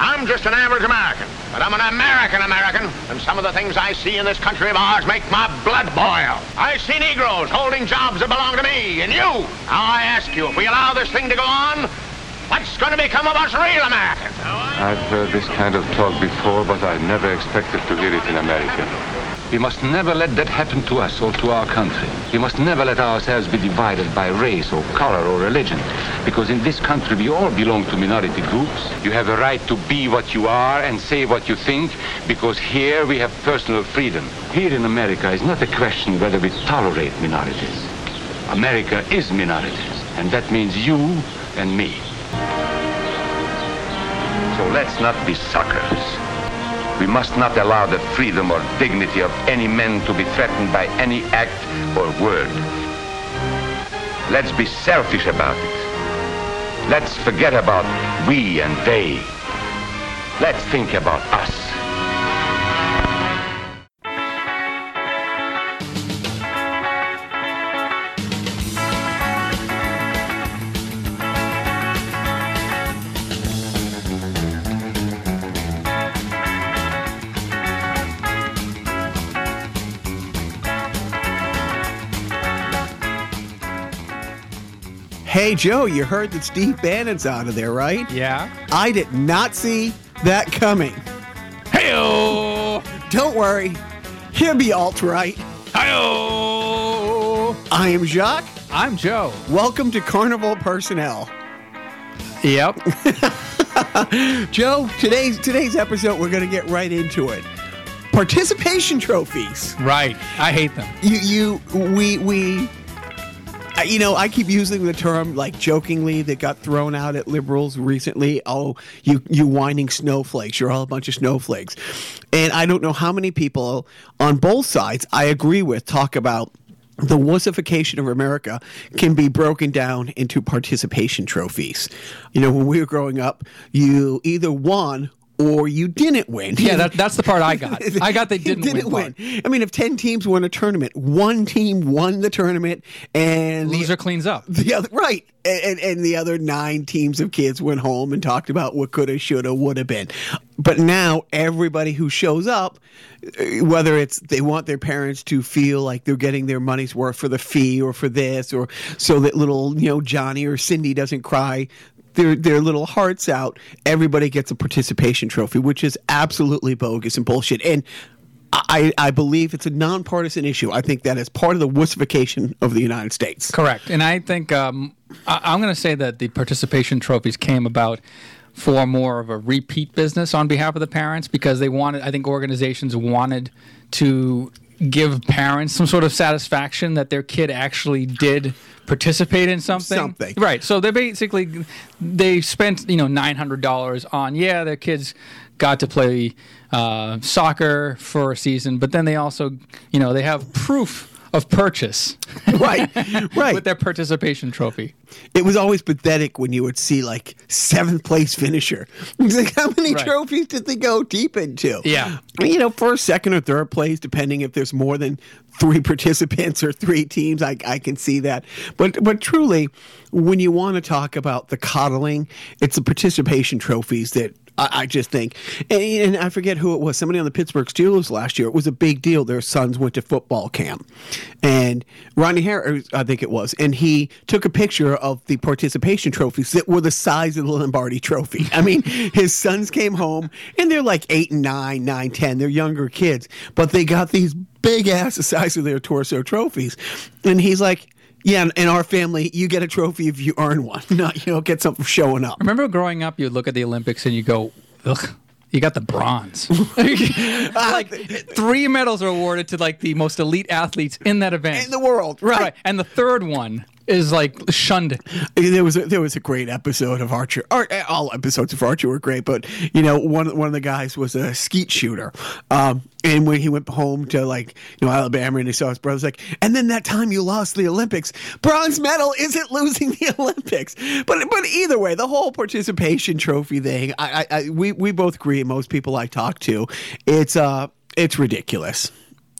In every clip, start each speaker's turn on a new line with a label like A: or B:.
A: I'm just an average American, but I'm an American American, and some of the things I see in this country of ours make my blood boil. I see Negroes holding jobs that belong to me and you. Now I ask you, if we allow this thing to go on, what's going to become of us real Americans?
B: I've heard this kind of talk before, but I never expected to hear it in America.
C: We must never let that happen to us or to our country. We must never let ourselves be divided by race or color or religion. Because in this country we all belong to minority groups. You have a right to be what you are and say what you think because here we have personal freedom. Here in America is not a question whether we tolerate minorities. America is minorities. And that means you and me. So let's not be suckers. We must not allow the freedom or dignity of any man to be threatened by any act or word. Let's be selfish about it. Let's forget about we and they. Let's think about us.
D: Hey, Joe, you heard that Steve Bannon's out of there, right?
E: Yeah.
D: I did not see that coming.
E: Heyo!
D: Don't worry, he'll be alt right. I am Jacques.
E: I'm Joe.
D: Welcome to Carnival Personnel.
E: Yep.
D: Joe, today's today's episode, we're going to get right into it. Participation trophies.
E: right. I hate them.
D: You, you, we, we. You know, I keep using the term like jokingly that got thrown out at liberals recently. Oh, you you whining snowflakes! You're all a bunch of snowflakes, and I don't know how many people on both sides I agree with talk about the wussification of America can be broken down into participation trophies. You know, when we were growing up, you either won or you didn't win.
E: Yeah, that, that's the part I got. I got they didn't, win. part.
D: I mean, if ten teams won a tournament, one team won the tournament, and the-
E: Loser cleans up.
D: the other right, and, and the other nine teams of kids went home and talked about what coulda, shoulda, woulda been. But now everybody who shows up, uh, whether it's they want their parents to feel like they're getting their money's worth for the fee or for this, or so that little you know Johnny or Cindy doesn't cry their their little hearts out, everybody gets a participation trophy, which is absolutely bogus and bullshit. And I, I believe it's a nonpartisan issue. I think that is part of the wussification of the United States.
E: Correct. And I think um, I, I'm going to say that the participation trophies came about for more of a repeat business on behalf of the parents because they wanted, I think organizations wanted to give parents some sort of satisfaction that their kid actually did participate in something.
D: Something.
E: Right. So they basically they spent, you know, $900 on yeah, their kids got to play uh, soccer for a season, but then they also, you know, they have proof of purchase
D: right, right.
E: with their participation trophy.
D: it was always pathetic when you would see like seventh place finisher. It's like how many
E: Right.
D: trophies did they go deep into?
E: Yeah.
D: you know, first, second, or third place, depending if there's more than three participants or three teams. I, I can see that, but but truly, when you want to talk about the coddling, it's the participation trophies that. I just think, and, and I forget who it was. Somebody on the Pittsburgh Steelers last year. It was a big deal. Their sons went to football camp, and Ronnie Harris, er, I think it was, and he took a picture of the participation trophies that were the size of the Lombardi Trophy. I mean, his sons came home, and they're like eight and nine, nine, ten. They're younger kids, but they got these big ass the size of their torso trophies, and he's like. Yeah, in- in our family, you get a trophy if you earn one, not you don't get something for showing up.
E: Remember growing up, you'd look at the Olympics and you go, ugh, you got the bronze. like three medals are awarded to like the most elite athletes in that event.
D: In the world, right.
E: right. And the third one is like shunned.
D: There was a, there was a great episode of Archer. Or, uh, all episodes of Archer were great, but you know one one of the guys was a skeet shooter, um, and when he went home to like you know Alabama and he saw his brother's like, and then that time you lost the Olympics, bronze medal isn't losing the Olympics. But but either way, the whole participation trophy thing, I, I, I we we both agree. Most people I talk to, it's uh it's ridiculous.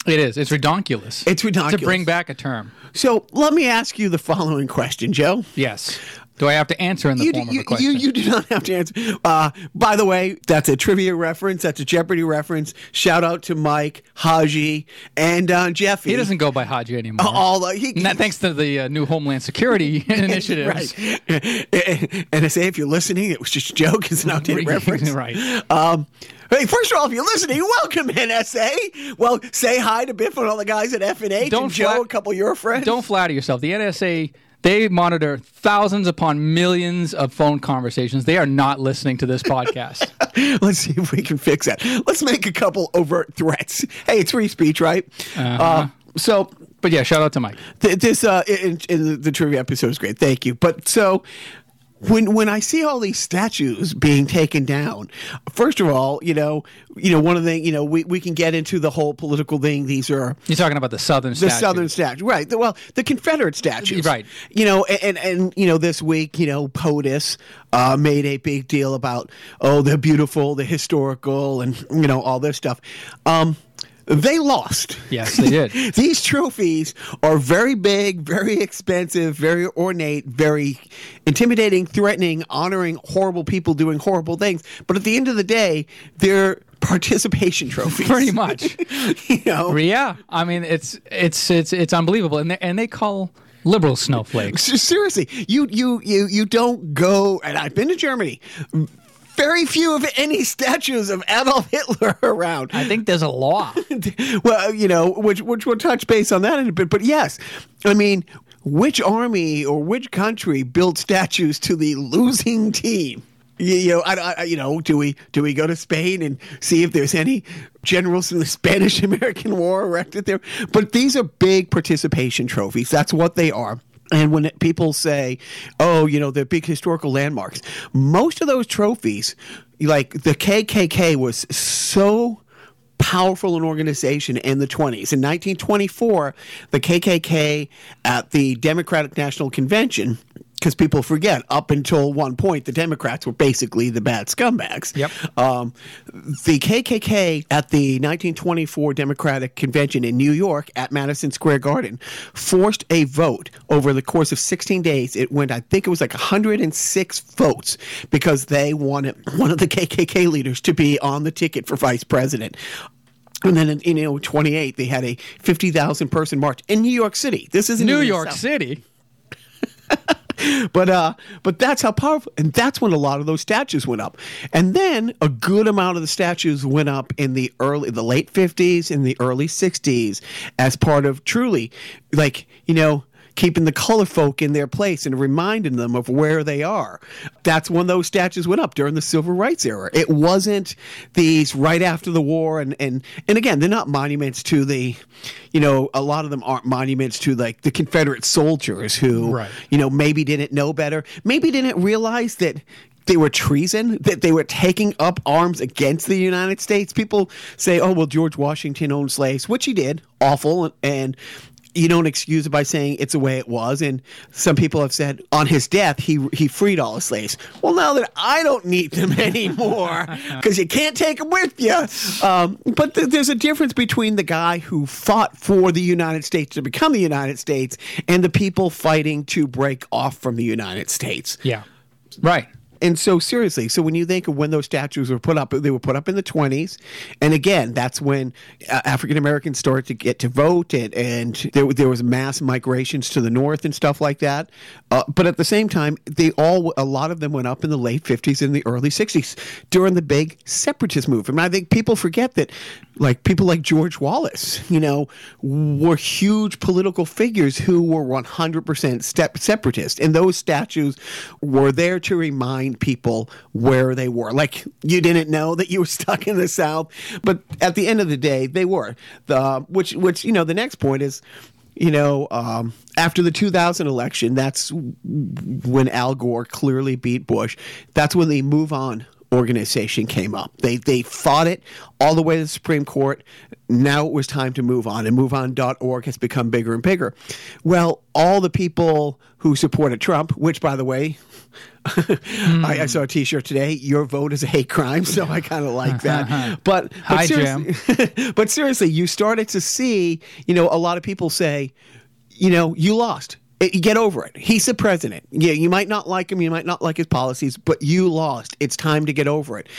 E: It is. It's redonkulous.
D: It's
E: redonkulous.
D: To
E: bring back a term.
D: So let me ask you the following question, Joe.
E: Yes. Do I have to answer in the
D: You,
E: form
D: you,
E: of a question?
D: you, you do not have to answer. Uh, by the way, that's a trivia reference. That's a Jeopardy reference. Shout out to Mike, Haji, and uh, Jeffy.
E: he doesn't go by Haji anymore.
D: all the, he,
E: that thanks to the uh, new Homeland Security initiatives.
D: right. and I say, if you're listening, it was just a joke. It's an outdated reference.
E: Right.
D: Um, hey, first of all, if you're listening, welcome NSA. Well, say hi to Biff and all the guys at F and H
E: Don't
D: and Joe,
E: flat-
D: a couple of your friends.
E: Don't flatter yourself. The NSA they monitor thousands upon millions of phone conversations. They are not listening to this podcast.
D: Let's see if we can fix that. Let's make a couple overt threats. Hey, it's free speech, right?
E: Uh-huh.
D: Uh, so
E: but yeah, shout out to Mike.
D: th- this uh, in, in the, the trivia episode is great. Thank you. But so when when I see all these statues being taken down, first of all, you know, you know, one of the you know we, we can get into the whole political thing. These are
E: You're talking about the southern
D: the
E: statue.
D: southern statue, right? The, well, the Confederate statues,
E: Right.
D: You know, and, and and you know, this week, you know, POTUS uh, made a big deal about oh, they're beautiful, they're historical, and you know, all this stuff. Um, they lost.
E: Yes, they did.
D: These trophies are very big, very expensive, very ornate, very intimidating, threatening, honoring horrible people doing horrible things. But at the end of the day, they're participation trophies.
E: Pretty much.
D: you know,
E: Yeah, I mean it's it's it's it's unbelievable, and they, and they call liberal snowflakes.
D: Seriously, you you you you don't go. And I've been to Germany. Very few of any statues of Adolf Hitler around.
E: I think there's a law.
D: well, you know, which which we'll touch base on that in a bit. But yes, I mean, which army or which country built statues to the losing team? You, you know, I, I, you know, do we do we go to Spain and see if there's any generals from the Spanish American War erected there? But these are big participation trophies. That's what they are. And when people say, "Oh, you know, they're big historical landmarks," most of those trophies, like the KKK, was so powerful an organization in the 20s. In 1924, the KKK at the Democratic National Convention, because people forget, up until one point, the Democrats were basically the bad scumbags.
E: Yep.
D: Um, the KKK at the 1924 Democratic Convention in New York at Madison Square Garden forced a vote over the course of 16 days. It went, I think it was like 106 votes because they wanted one of the KKK leaders to be on the ticket for vice president. And then in, in you know 28, they had a 50,000 person march in New York City. This isn't
E: New York
D: South-
E: City.
D: but uh but that's how powerful and that's when a lot of those statues went up. And then a good amount of the statues went up in the early the late 50s in the early 60s as part of truly like you know keeping the color folk in their place and reminding them of where they are that's when those statues went up during the civil rights era it wasn't these right after the war and and and again they're not monuments to the you know a lot of them aren't monuments to like the confederate soldiers who
E: Right.
D: you know, maybe didn't know better, maybe didn't realize that they were treason, that they were taking up arms against the United States. People say, oh, well, George Washington owned slaves, which he did, awful, and you don't excuse it by saying it's the way it was. And some people have said on his death, he he freed all the slaves. Well, now that I don't need them anymore, because you can't take them with you. Um, but th- there's a difference between the guy who fought for the United States to become the United States and the people fighting to break off from the United States.
E: Yeah. Right.
D: And so, seriously, so when you think of when those statues were put up, they were put up in the 20s. And again, that's when uh, African Americans started to get to vote, and, and there, there was mass migrations to the north and stuff like that. Uh, but at the same time, they all, a lot of them went up in the late 50s and the early 60s during the big separatist movement. I think people forget that, like people like George Wallace, you know, were huge political figures who were 100% step separatist. And those statues were there to remind people where they were. Like you didn't know that you were stuck in the South, but at the end of the day, they were. The which which you know the next point is. You know, um, after the 2000 election, that's when Al Gore clearly beat Bush. That's when the Move On organization came up. They they fought it all the way to the Supreme Court. Now it was time to move on, and MoveOn.org has become bigger and bigger. Well, all the people who supported Trump, which by the way, I, I saw a T-shirt today. Your vote is a hate crime, so I kind of like that. But but
E: Hi,
D: seriously, but seriously, you started to see, you know, a lot of people say, you know, you lost. Get over it. He's the president. Yeah, you might not like him, you might not like his policies, but you lost. It's time to get over it.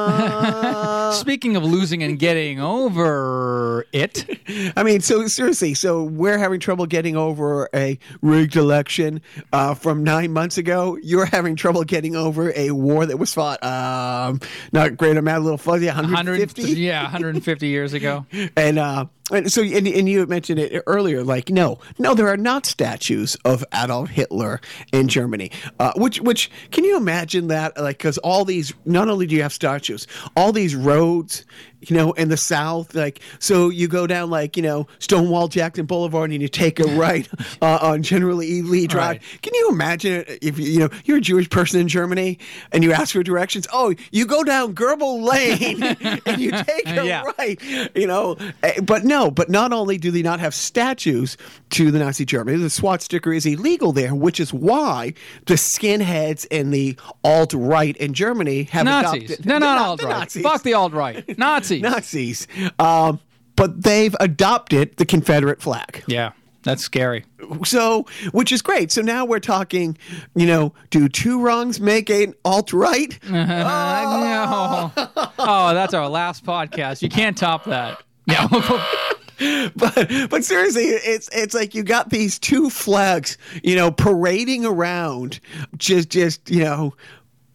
D: Uh,
E: Speaking of losing and getting over it,
D: I mean, so seriously, so we're having trouble getting over a rigged election uh, from nine months ago. You're having trouble getting over a war that was fought, um, not great amount, a little fuzzy,
E: 100,
D: 150?
E: yeah, 150 years ago.
D: And uh, and so and, and you mentioned it earlier, like no, no, there are not statues of Adolf Hitler in Germany. Uh, which which can you imagine that? Like because all these, not only do you have statues, all these roads, you know, in the South, like so you go down like you know Stonewall Jackson Boulevard and you take a right uh, on General E. Lee Drive.
E: Right.
D: Can you imagine if you you know you're a Jewish person in Germany and you ask for directions? Oh, you go down Goebbels Lane and you take a
E: Yeah.
D: right. You know, eh, but no, but not only do they not have statues to the Nazi Germany, the swastika is illegal there, which is why the skinheads and the alt right in Germany have
E: Nazis.
D: adopted
E: No, not alt right. Fuck the alt right. Nazis.
D: Nazis. Um, but they've adopted the Confederate flag.
E: Yeah, that's scary.
D: So, which is great. So now we're talking, you know, do two wrongs make an alt right?
E: Uh, no. Oh, that's our last podcast. You can't top that. No.
D: but but seriously, it's it's like you got these two flags, you know, parading around, just just you know,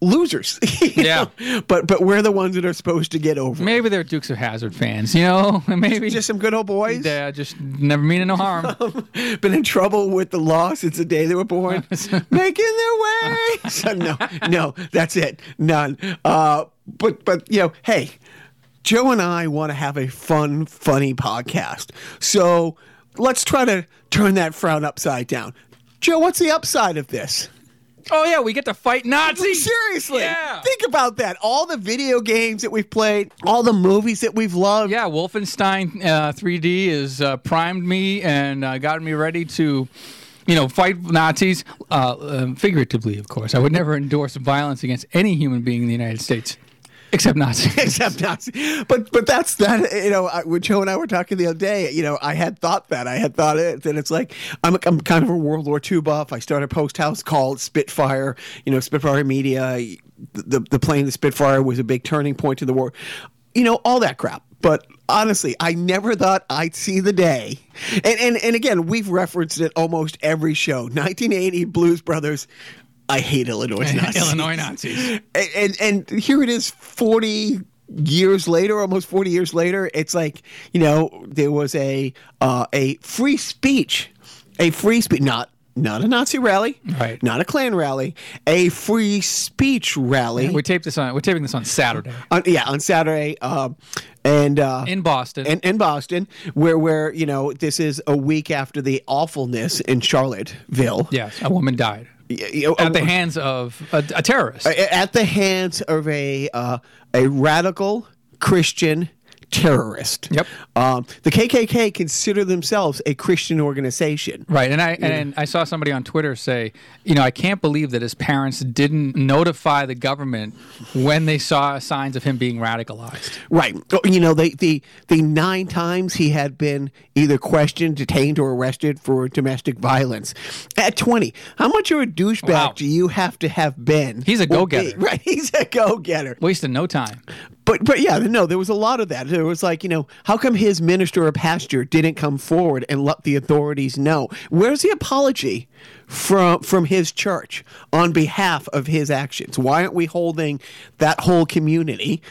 D: losers.
E: Yeah.
D: know? But but we're the ones that are supposed to get over.
E: Maybe they're Dukes of Hazzard fans, you know? Maybe
D: Just some good old boys.
E: yeah, just never meaning no harm.
D: Been in trouble with the law since the day they were born, making their way. So no, no, that's it. None. Uh, but but you know, hey, Joe and I want to have a fun, funny podcast. So let's try to turn that frown upside down. Joe, what's the upside of this?
E: Oh yeah, we get to fight Nazis.
D: Seriously,
E: Yeah.
D: think about that. All the video games that we've played, all the movies that we've loved.
E: Yeah, Wolfenstein uh, 3D has uh, primed me and uh, gotten me ready to, you know, fight Nazis. Uh, um, figuratively, of course. I would never endorse violence against any human being in the United States, except Nazis.
D: except Nazi. But but that's that. You know, I, when Joe and I were talking the other day, you know, I had thought that I had thought it, and it's like I'm I'm kind of a World War II buff. I started a post house called Spitfire. You know, Spitfire Media. The the plane, the Spitfire, was a big turning point to the war. You know, all that crap. But honestly, I never thought I'd see the day. And and and again, we've referenced it almost every show. 1980 Blues Brothers. I hate Illinois Nazis.
E: Illinois Nazis.
D: and, and and here it is 40 years later almost 40 years later it's like you know there was a uh, a free speech a free speech not not a Nazi rally,
E: Right.
D: Not a Klan rally, a free speech rally.
E: We taped this on. We're taping this on Saturday
D: on, yeah, on Saturday, um, and uh,
E: in Boston.
D: in, in Boston, where where you know this is a week after the awfulness in Charlottesville.
E: yes, a woman died
D: Y- you know,
E: at the hands of a, a terrorist.
D: at the hands of a uh, a radical Christian terrorist.
E: Yep.
D: Um, the KKK consider themselves a Christian organization.
E: Right, and I and I saw somebody on Twitter say, you know, I can't believe that his parents didn't notify the government when they saw signs of him being radicalized.
D: Right. Oh, You know, the, the, the nine times he had been either questioned, detained, or arrested for domestic violence. At 20, how much of a douchebag
E: Wow.
D: do you have to have been?
E: He's a go-getter.
D: Right. He's a go getter.
E: Wasting no time.
D: But but yeah, no, there was a lot of that. There was like, you know, how come his minister or pastor didn't come forward and let the authorities know? Where's the apology from from his church on behalf of his actions? Why aren't we holding that whole community?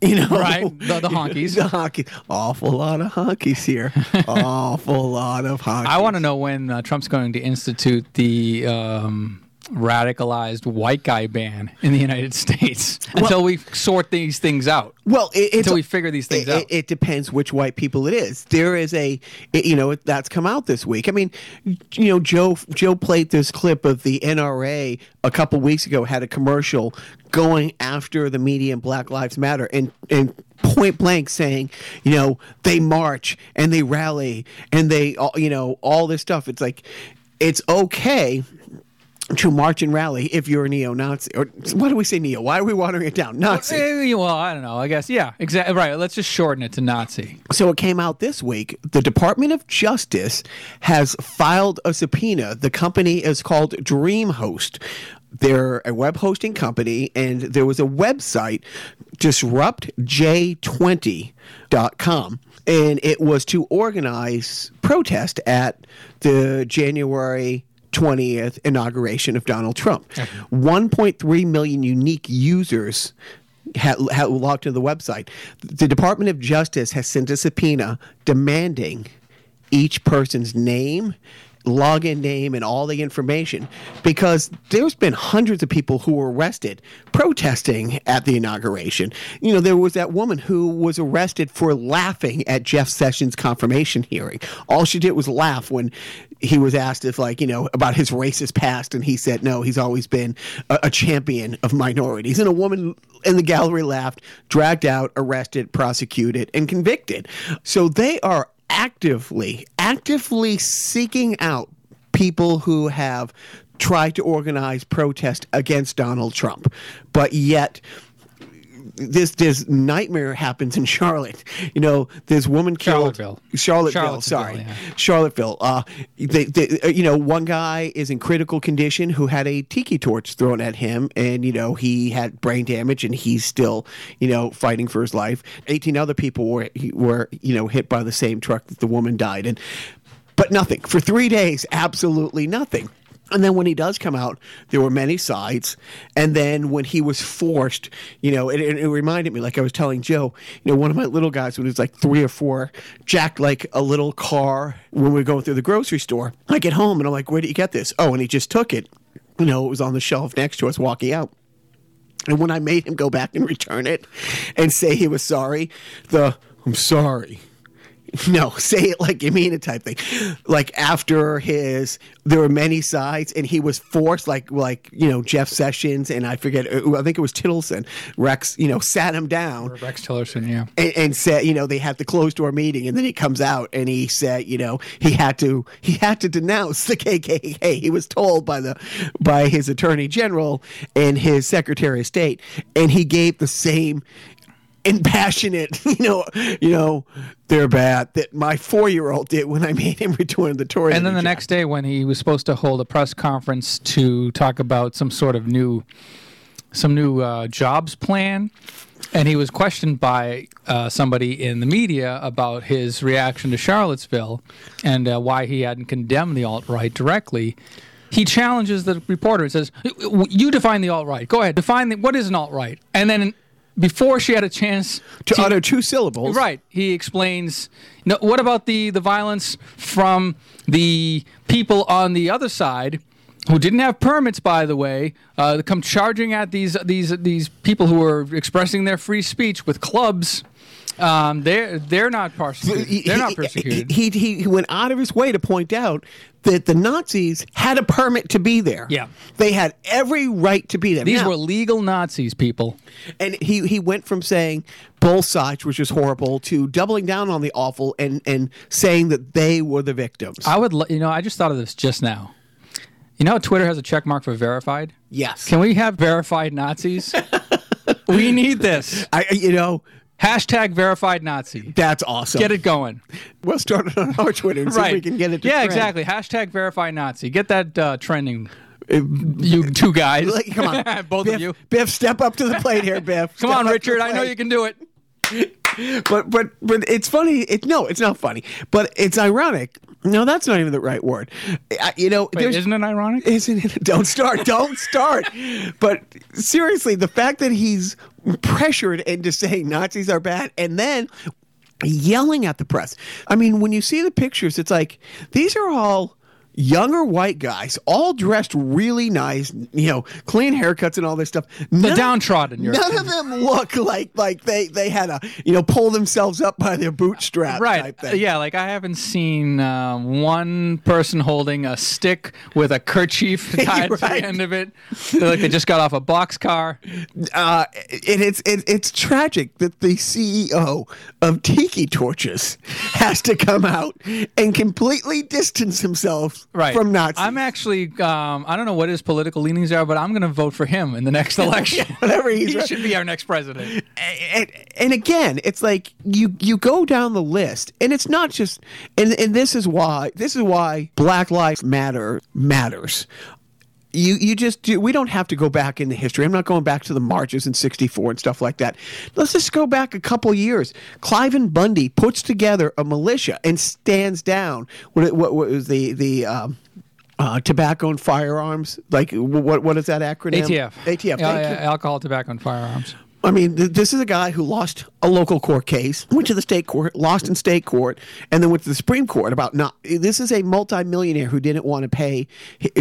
D: You know,
E: Right, the- the honkies.
D: the honkies. Awful lot of honkies here. Awful lot of honkies.
E: I want to know when uh, Trump's going to institute the um, radicalized white guy ban in the United States until we sort these things out.
D: Well, it, it's
E: Until we figure these things
D: it,
E: out.
D: It, it depends which white people it is. There is a, it- you know, that's come out this week. I mean, you know, Joe Joe played this clip of the NRA a couple weeks ago. Had a commercial going after the media and Black Lives Matter and and point blank saying, you know, they march and they rally and they, all you know, all this stuff. It's like, it's okay to march and rally if you're a neo-Nazi. Or why do we say neo? Why are we watering it down? Nazi.
E: Eh, well, I don't know. I guess yeah, exactly. Right. Let's just shorten it to Nazi.
D: So it came out this week. The Department of Justice has filed a subpoena. The company is called DreamHost. They're a web hosting company, and there was a website, disruptj20.com, and it was to organize protest at the January 20th inauguration of Donald Trump. 1.3 million unique users had, had logged to the website. The Department of Justice has sent a subpoena demanding each person's name, login name, and all the information because there's been hundreds of people who were arrested protesting at the inauguration. You know, there was that woman who was arrested for laughing at Jeff Sessions' confirmation hearing. All she did was laugh when he was asked if, like, you know, about his racist past, and he said, no, he's always been a, a champion of minorities. And a woman in the gallery laughed, dragged out, arrested, prosecuted, and convicted. So they are actively, actively seeking out people who have tried to organize protest against Donald Trump, but yet this this nightmare happens in Charlotte. You know, this woman killed
E: Charlottesville.
D: Charlottesville.
E: Charlottesville,
D: sorry,
E: yeah.
D: Charlottesville. Uh, they, they, uh, you know, one guy is in critical condition who had a tiki torch thrown at him, and you know he had brain damage, and he's still you know fighting for his life. Eighteen other people were were you know hit by the same truck that the woman died in, but nothing for three days. Absolutely nothing. And then when he does come out, there were many sides. And then when he was forced, you know, it, it, it reminded me, like I was telling Joe, you know, one of my little guys when he was like three or four, jacked like a little car when we were going through the grocery store. I get home and I'm like, where did you get this? Oh, and he just took it. You know, it was on the shelf next to us walking out. And when I made him go back and return it and say he was sorry, the I'm sorry. No, say it like you mean it type thing. Like after his, there were many sides, and he was forced, like like you know Jeff Sessions and I forget, I think it was Tittleson. Rex, you know, sat him down
E: Rex Tillerson. Yeah.
D: and, and said, you know, they had the closed door meeting, and then he comes out and he said, you know, he had to he had to denounce the KKK. He was told by the by his attorney general and his secretary of state, and he gave the same impassionate, you know, you know, they're bad that my four year old did when I made him return the tour.
E: And then the next day, when he was supposed to hold a press conference to talk about some sort of new, some new uh, jobs plan, and he was questioned by uh, somebody in the media about his reaction to Charlottesville and uh, why he hadn't condemned the alt right directly. He challenges the reporter and says, "You define the alt right. Go ahead, define the, what is an alt right." And then, before she had a chance
D: to utter two syllables,
E: Right. He explains. No, what about the the violence from the people on the other side? Who didn't have permits, by the way, uh, come charging at these these these people who are expressing their free speech with clubs. Um, they're they're not persecuted. They're not persecuted.
D: He, he he went out of his way to point out that the Nazis had a permit to be there.
E: Yeah.
D: they had every right to be there.
E: These
D: Now-
E: were legal Nazis, people.
D: And he, he went from saying both sides, which was horrible, to doubling down on the awful and, and saying that they were the victims.
E: I would, you know, I just thought of this just now. You know, Twitter has a check mark for verified.
D: yes.
E: Can we have verified Nazis? we need this.
D: I, you know,
E: Hashtag verified Nazi.
D: that's awesome.
E: Get it going.
D: We'll start it on our Twitter and see if we can get it to
E: yeah,
D: trend.
E: exactly. Hashtag verified Nazi. Get that uh, trending. you two guys.
D: Like, come on.
E: Both
D: Biff,
E: of you.
D: Biff, step up to the plate here, Biff.
E: Come on, Richard. I know you can do it.
D: but but but it's funny. It no, it's not funny. But it's ironic. No, that's not even the right word. I, you know,
E: Wait, isn't it ironic?
D: isn't it? Don't start. Don't start. But seriously, the fact that he's pressured into saying Nazis are bad, and then yelling at the press. I mean, when you see the pictures, it's like these are all younger white guys, all dressed really nice, you know, clean haircuts and all this stuff.
E: The downtrodden. You're,
D: None of them look like like they they had a you know pull themselves up by their bootstraps
E: right.
D: type
E: Uh,
D: thing.
E: yeah, like I haven't seen uh, one person holding a stick with a kerchief tied to the end of it. They're like they just got off a boxcar.
D: Uh, it, it's it, it's tragic that the CEO of Tiki Torches has to come out and completely distance himself
E: Right.
D: from Nazis.
E: I'm actually, um, I don't know what his political leanings are, but I'm going to vote for him in the next election.
D: whatever he's
E: he
D: right.
E: should be our next president.
D: and, and again, it's like you you go down the list, and it's not just and and this is why this is why Black Lives Matter matters. You you just do, we don't have to go back in the history. I'm not going back to the marches in '64 and stuff like that. Let's just go back a couple years. Cliven Bundy puts together a militia and stands down. What what, what was the the um, uh, tobacco and firearms? Like what what is that acronym?
E: ATF.
D: ATF. You.
E: Alcohol, tobacco, and firearms.
D: I mean, th- this is a guy who lost a local court case, went to the state court, lost in state court, and then went to the Supreme Court about not. This is a multimillionaire who didn't want to pay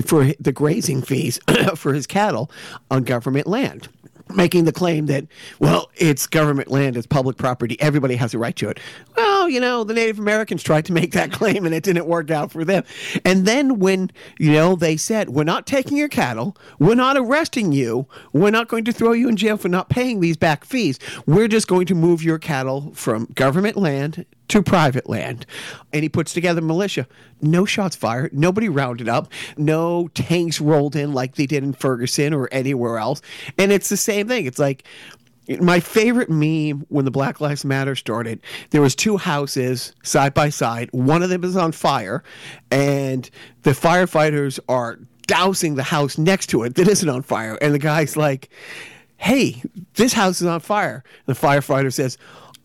D: for the grazing fees for his cattle on government land. Making the claim that, well, it's government land, it's public property, everybody has a right to it. Well, you know, the Native Americans tried to make that claim and it didn't work out for them. And then when, you know, they said, we're not taking your cattle, we're not arresting you, we're not going to throw you in jail for not paying these back fees, we're just going to move your cattle from government land to private land. And he puts together militia. No shots fired. Nobody rounded up. No tanks rolled in like they did in Ferguson or anywhere else. And it's the same thing. It's like my favorite meme when the Black Lives Matter started, there was two houses side by side. One of them is on fire, and the firefighters are dousing the house next to it that isn't on fire. And the guy's like, hey, this house is on fire. The firefighter says,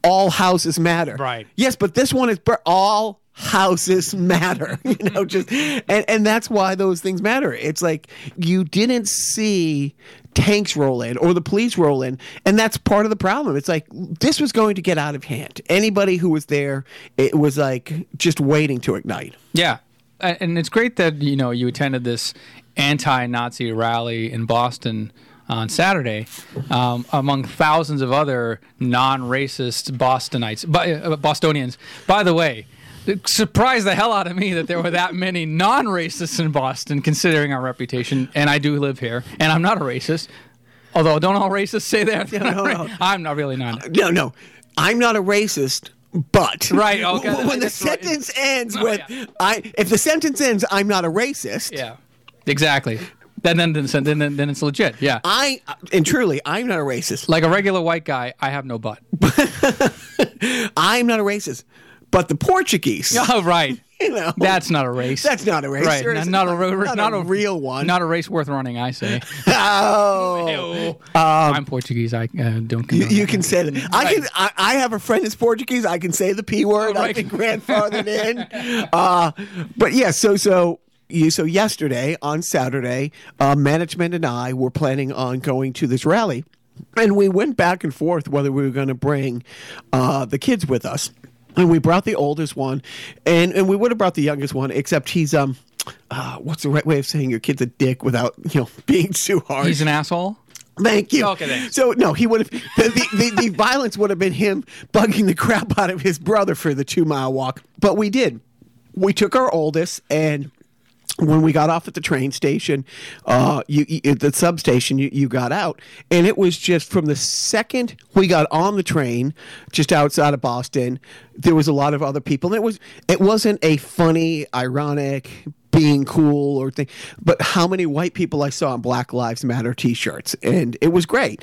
D: all houses matter.
E: Right.
D: Yes, but this one is bur- all houses matter. You know, just and and that's why those things matter. It's like you didn't see tanks roll in or the police roll in, and that's part of the problem. It's like this was going to get out of hand. Anybody who was there, it was like just waiting to ignite.
E: Yeah, and it's great that you know you attended this anti-Nazi rally in Boston on Saturday, um, among thousands of other non-racist Bostonites, Bo- uh, Bostonians. By the way. It surprised the hell out of me that there were that many non-racists in Boston, considering our reputation. And I do live here, and I'm not a racist. Although, don't all racists say that?
D: no, no.
E: I'm not really not.
D: No, no, I'm not a racist. But
E: Right, okay,
D: when the
E: that's right.
D: sentence ends
E: Oh,
D: with
E: yeah.
D: I, if the sentence ends, I'm not a racist.
E: Yeah, exactly. Then, then, then, then, then it's legit. Yeah.
D: I and truly, I'm not a racist.
E: Like a regular white guy, I have no butt.
D: I'm not a racist. But the Portuguese,
E: Oh, right.
D: you know,
E: That's not a race.
D: that's not a race.
E: right. Not, not a,
D: not
E: not
D: a real one.
E: Not a race worth running. I say.
D: oh,
E: I'm Portuguese. I uh, don't.
D: you, you can say that. I can. I, I have a friend that's Portuguese. I can say the p word. I
E: Right.
D: can grandfather it in. Uh, but yeah. So so. You, so yesterday on Saturday, uh, management and I were planning on going to this rally, and we went back and forth whether we were going to bring uh, the kids with us. And we brought the oldest one, and, and we would have brought the youngest one, except he's um, uh, what's the right way of saying your kid's a dick without you know being too hard?
E: He's an asshole.
D: Thank you.
E: Okay, thanks.
D: So no, he would have the, the, the, the violence would have been him bugging the crap out of his brother for the two mile walk. But we did. We took our oldest and when we got off at the train station, uh, you, you the substation, you, you got out, and it was just from the second we got on the train, just outside of Boston, there was a lot of other people, and it was it wasn't a funny, ironic, being cool or thing, but how many white people I saw in Black Lives Matter T-shirts, and it was great.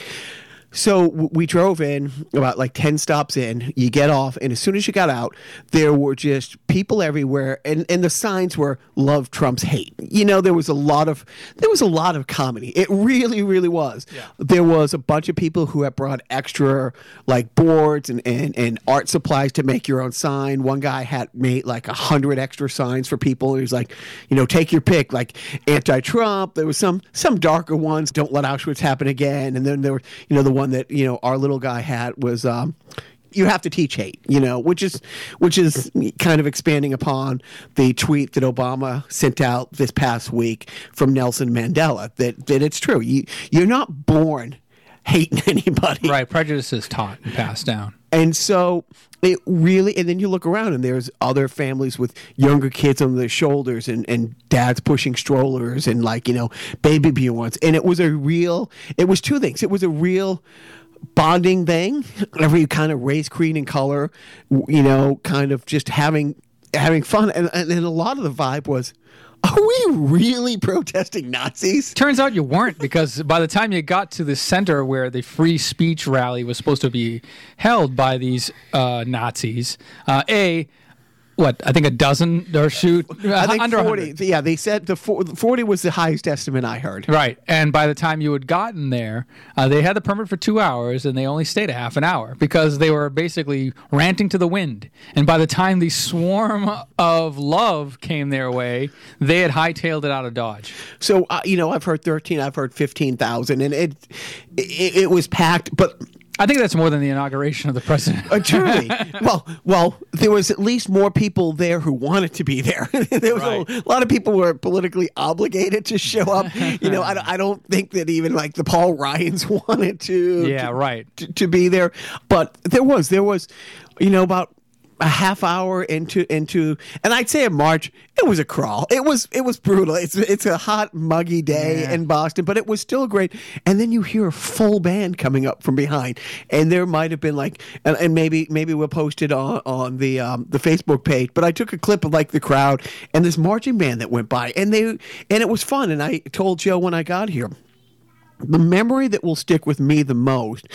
D: So we drove in about like 10 stops in. You get off, and as soon as you got out, there were just people everywhere, and, and the signs were "Love Trump's hate." You know, there was a lot of there was a lot of comedy. It really, really was. There was a bunch of people who had brought extra like boards and, and, and art supplies to make your own sign. One guy had made like a hundred extra signs for people. He was like, you know, take your pick, like anti-Trump. There was some some darker ones. Don't let Auschwitz happen again. And then there were, you know, the one that you know our little guy had was. Um, you have to teach hate, you know, which is which is kind of expanding upon the tweet that Obama sent out this past week from Nelson Mandela that that it's true. You you're not born hating anybody.
E: Right. Prejudice is taught and passed down.
D: And so it really, and then you look around and there's other families with younger kids on their shoulders and, and dads pushing strollers and like, you know, baby Bjorns. And it was a real, it was two things. It was a real bonding thing, every kind of race, creed, and color, you know, kind of just having, having fun. And, and, and a lot of the vibe was, Are we really protesting Nazis?
E: Turns out you weren't because by the time you got to the center where the free speech rally was supposed to be held by these uh, Nazis, uh, a what I think a dozen or shoot
D: I think
E: under
D: 40.
E: 100.
D: Yeah, they said the 40 was the highest estimate I heard.
E: Right, and by the time you had gotten there, uh, they had the permit for two hours, and they only stayed a half an hour because they were basically ranting to the wind. And by the time the swarm of love came their way, they had hightailed it out of Dodge.
D: So, uh, you know, I've heard 13, I've heard 15,000, and it, it it was packed, but
E: I think that's more than the inauguration of the president.
D: uh, truly, well, well, there was at least more people there who wanted to be there. there was
E: Right.
D: a, a lot of people were politically obligated to show up. You know, I, don't- I don't think that even like the Paul Ryans wanted to.
E: Yeah,
D: to-
E: right.
D: To, to be there, but there was there was, you know, about a half hour into into and I'd say in March it was a crawl. It was it was brutal. It's it's a hot muggy day
E: Yeah.
D: in Boston, but it was still great. And then you hear a full band coming up from behind, and there might have been like and, and maybe maybe we'll post it on on the um, the Facebook page. But I took a clip of like the crowd and this marching band that went by, and they and it was fun. And I told Joe when I got here the memory that will stick with me the most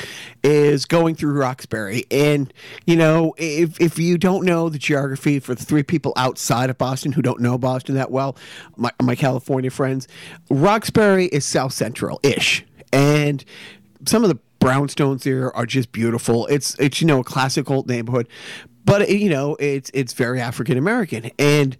D: is going through Roxbury. And, you know, if, if you don't know the geography for the three people outside of Boston who don't know Boston that well, my, my California friends, Roxbury is South Central ish. And some of the brownstones there are just beautiful. It's, it's, you know, a classic old neighborhood, but, you know, it's, it's very African American. And,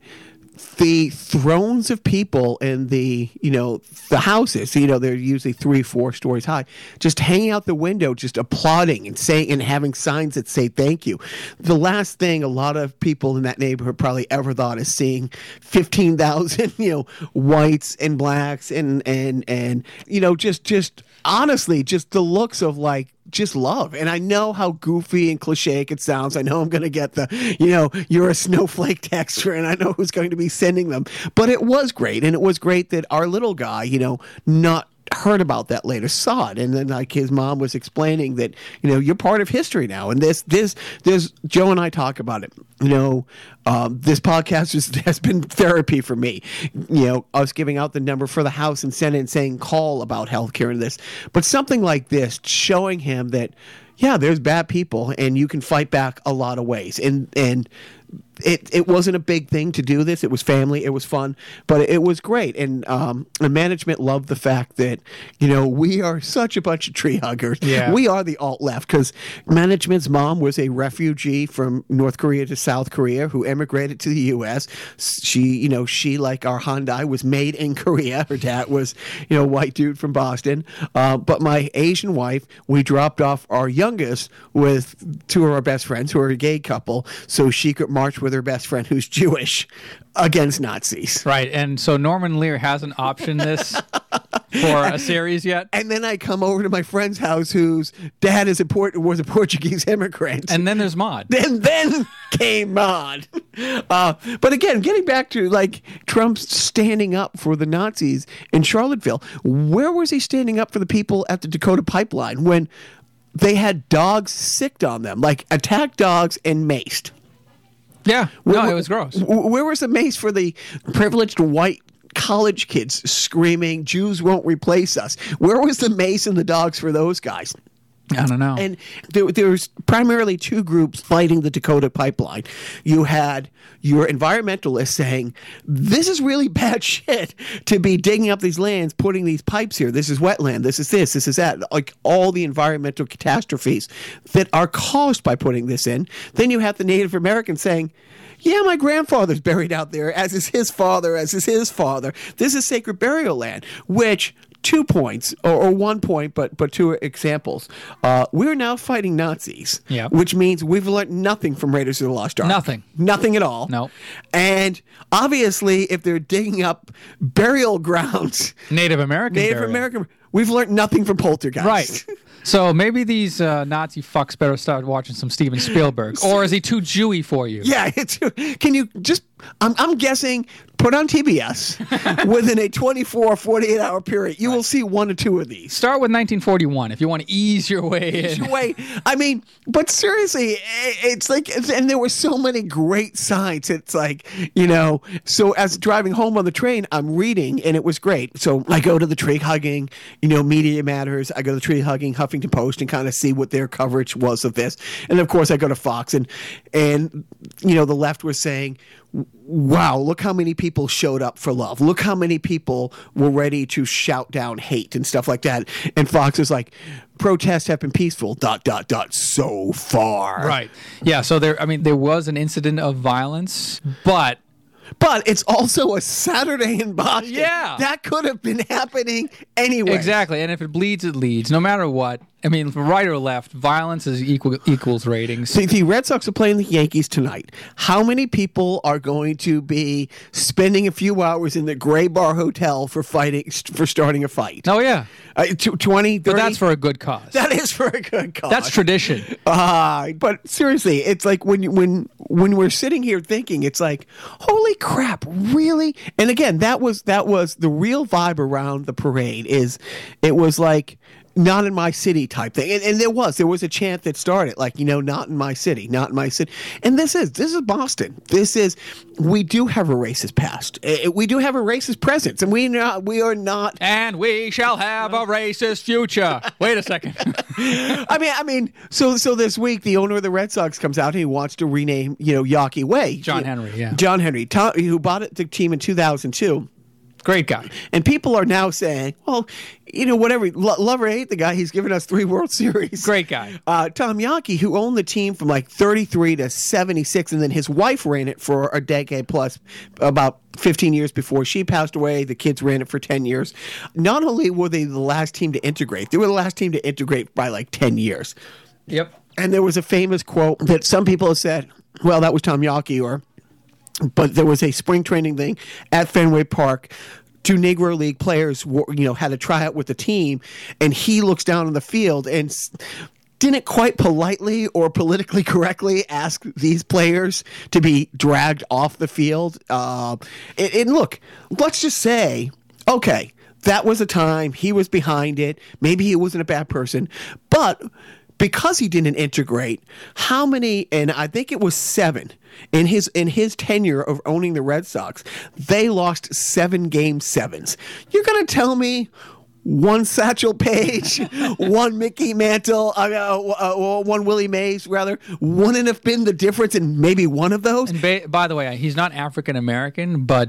D: the thrones of people in the you know the houses you know they're usually three four stories high just hanging out the window just applauding and saying and having signs that say thank you. The last thing a lot of people in that neighborhood probably ever thought is seeing 15,000 you know whites and blacks and and and you know just just honestly just the looks of like just love. And I know how goofy and cliche it sounds. I know I'm going to get the, you know, you're a snowflake texture, and I know who's going to be sending them. But it was great. And it was great that our little guy, you know, not heard about that later saw it. And then like his mom was explaining that you know you're part of history now. And this this this joe and i talk about it. You know um, this podcast has been therapy for me. You know us giving out the number for the house and senate and saying call about healthcare and this. But something like this showing him that yeah there's bad people and you can fight back a lot of ways. And and it it wasn't a big thing to do this. It was family. It was fun, but it was great. And um, the management loved the fact that you know we are such a bunch of tree huggers.
E: Yeah.
D: we are the alt left because management's mom was a refugee from North Korea to South Korea who emigrated to the U.S. She you know she like our Hyundai was made in Korea. Her dad was you know white dude from Boston. Uh, but my Asian wife, we dropped off our youngest with two of our best friends who are a gay couple, so she could march with her best friend who's Jewish against Nazis.
E: Right, and so Norman Lear hasn't optioned this for a series yet.
D: And then I come over to my friend's house whose dad is a Port- was a Portuguese immigrant.
E: And then there's Maude.
D: and then came on. Uh, but again, getting back to like Trump standing up for the Nazis in Charlottesville, where was he standing up for the people at the Dakota pipeline when they had dogs sicked on them, like attacked dogs and maced?
E: Yeah, no, it was gross.
D: Where was the mace for the privileged white college kids screaming, Jews won't replace us? Where was the mace and the dogs for those guys?
E: I don't know.
D: And there, there was primarily two groups fighting the Dakota pipeline. You had your environmentalists saying, this is really bad shit to be digging up these lands, putting these pipes here. This is wetland. This is this. This is that. Like all the environmental catastrophes that are caused by putting this in. Then you have the Native Americans saying, yeah, my grandfather's buried out there, as is his father, as is his father. This is sacred burial land, which two points or, or one point, but but two examples. Uh, we're now fighting Nazis,
E: Yeah.
D: which means we've learned nothing from Raiders of the Lost Ark.
E: Nothing.
D: nothing at all.
E: No.
D: and obviously, if they're digging up burial grounds,
E: Native American.
D: Native
E: burial.
D: American, we've learned nothing from Poltergeist.
E: Right. So maybe these uh, Nazi fucks better start watching some Steven Spielberg, or is he too Jewy for you?
D: Yeah, it's, can you just I'm, I'm guessing put on TBS within a 24 48 hour period. You will see one or two of these.
E: Start with 1941 if you want to ease your way in.
D: Wait, I mean, but seriously, eh, it's like, and there were so many great signs. It's like, you know, so as driving home on the train, I'm reading, and it was great. So I go to the tree hugging, you know, Media Matters. I go to the tree hugging Huffington Post and kind of see what their coverage was of this, and of course I go to Fox, and and you know, the left was saying. Wow, look how many people showed up for love. Look how many people were ready to shout down hate and stuff like that. And Fox is like, protests have been peaceful, dot, dot, dot, so far.
E: Right. Yeah. So there, I mean, there was an incident of violence, but
D: But it's also a Saturday in Boston.
E: Yeah.
D: That could have been happening anyway.
E: exactly. And if it bleeds, it leads. No matter what. I mean, right or left, violence is equal equals ratings.
D: The, the Red Sox are playing the Yankees tonight. How many people are going to be spending a few hours in the Gray Bar Hotel for fighting for starting a fight?
E: Oh yeah,
D: Uh, tw- 20, 30?
E: but that's for a good cause.
D: that is for a good cause.
E: That's tradition.
D: Uh, but seriously, it's like when you, when when we're sitting here thinking, it's like, holy crap, really? And again, that was that was the real vibe around the parade. Is it was like not in my city type thing, and, and there was there was a chant that started like you know not in my city, not in my city, and this is this is Boston. This is we do have a racist past, Uh, we do have a racist presence, and we not we are not
E: And we shall have a racist future. Wait a second.
D: I mean, I mean, so so this week the owner of the Red Sox comes out and he wants to rename, you know, Yawkey Way.
E: John Henry, yeah.
D: John Henry, who bought it, the team in 2002.
E: Great guy.
D: And people are now saying, well, you know, whatever, lo- love or hate the guy, he's given us three World Series.
E: Great guy.
D: Uh, Tom Yawkey, who owned the team from like 33 to 76, and then his wife ran it for a decade plus, about 15 years before she passed away. The kids ran it for 10 years. Not only were they the last team to integrate, they were the last team to integrate by like 10 years.
E: Yep.
D: And there was a famous quote that some people have said, well, that was Tom Yawkey, or, but there was a spring training thing at Fenway Park. Two Negro League players, you know, had a tryout with the team, and he looks down on the field and didn't quite politely or politically correctly ask these players to be dragged off the field. Uh, and, and look, let's just say, okay, that was a time he was behind it. Maybe he wasn't a bad person, but because he didn't integrate, how many? And I think it was seven in his in his tenure of owning the Red Sox. They lost seven game sevens. You're gonna tell me? One Satchel Paige, one Mickey Mantle, uh, uh, uh, one Willie Mays, rather, wouldn't have been the difference in maybe one of those.
E: And ba- by the way, he's not African American, but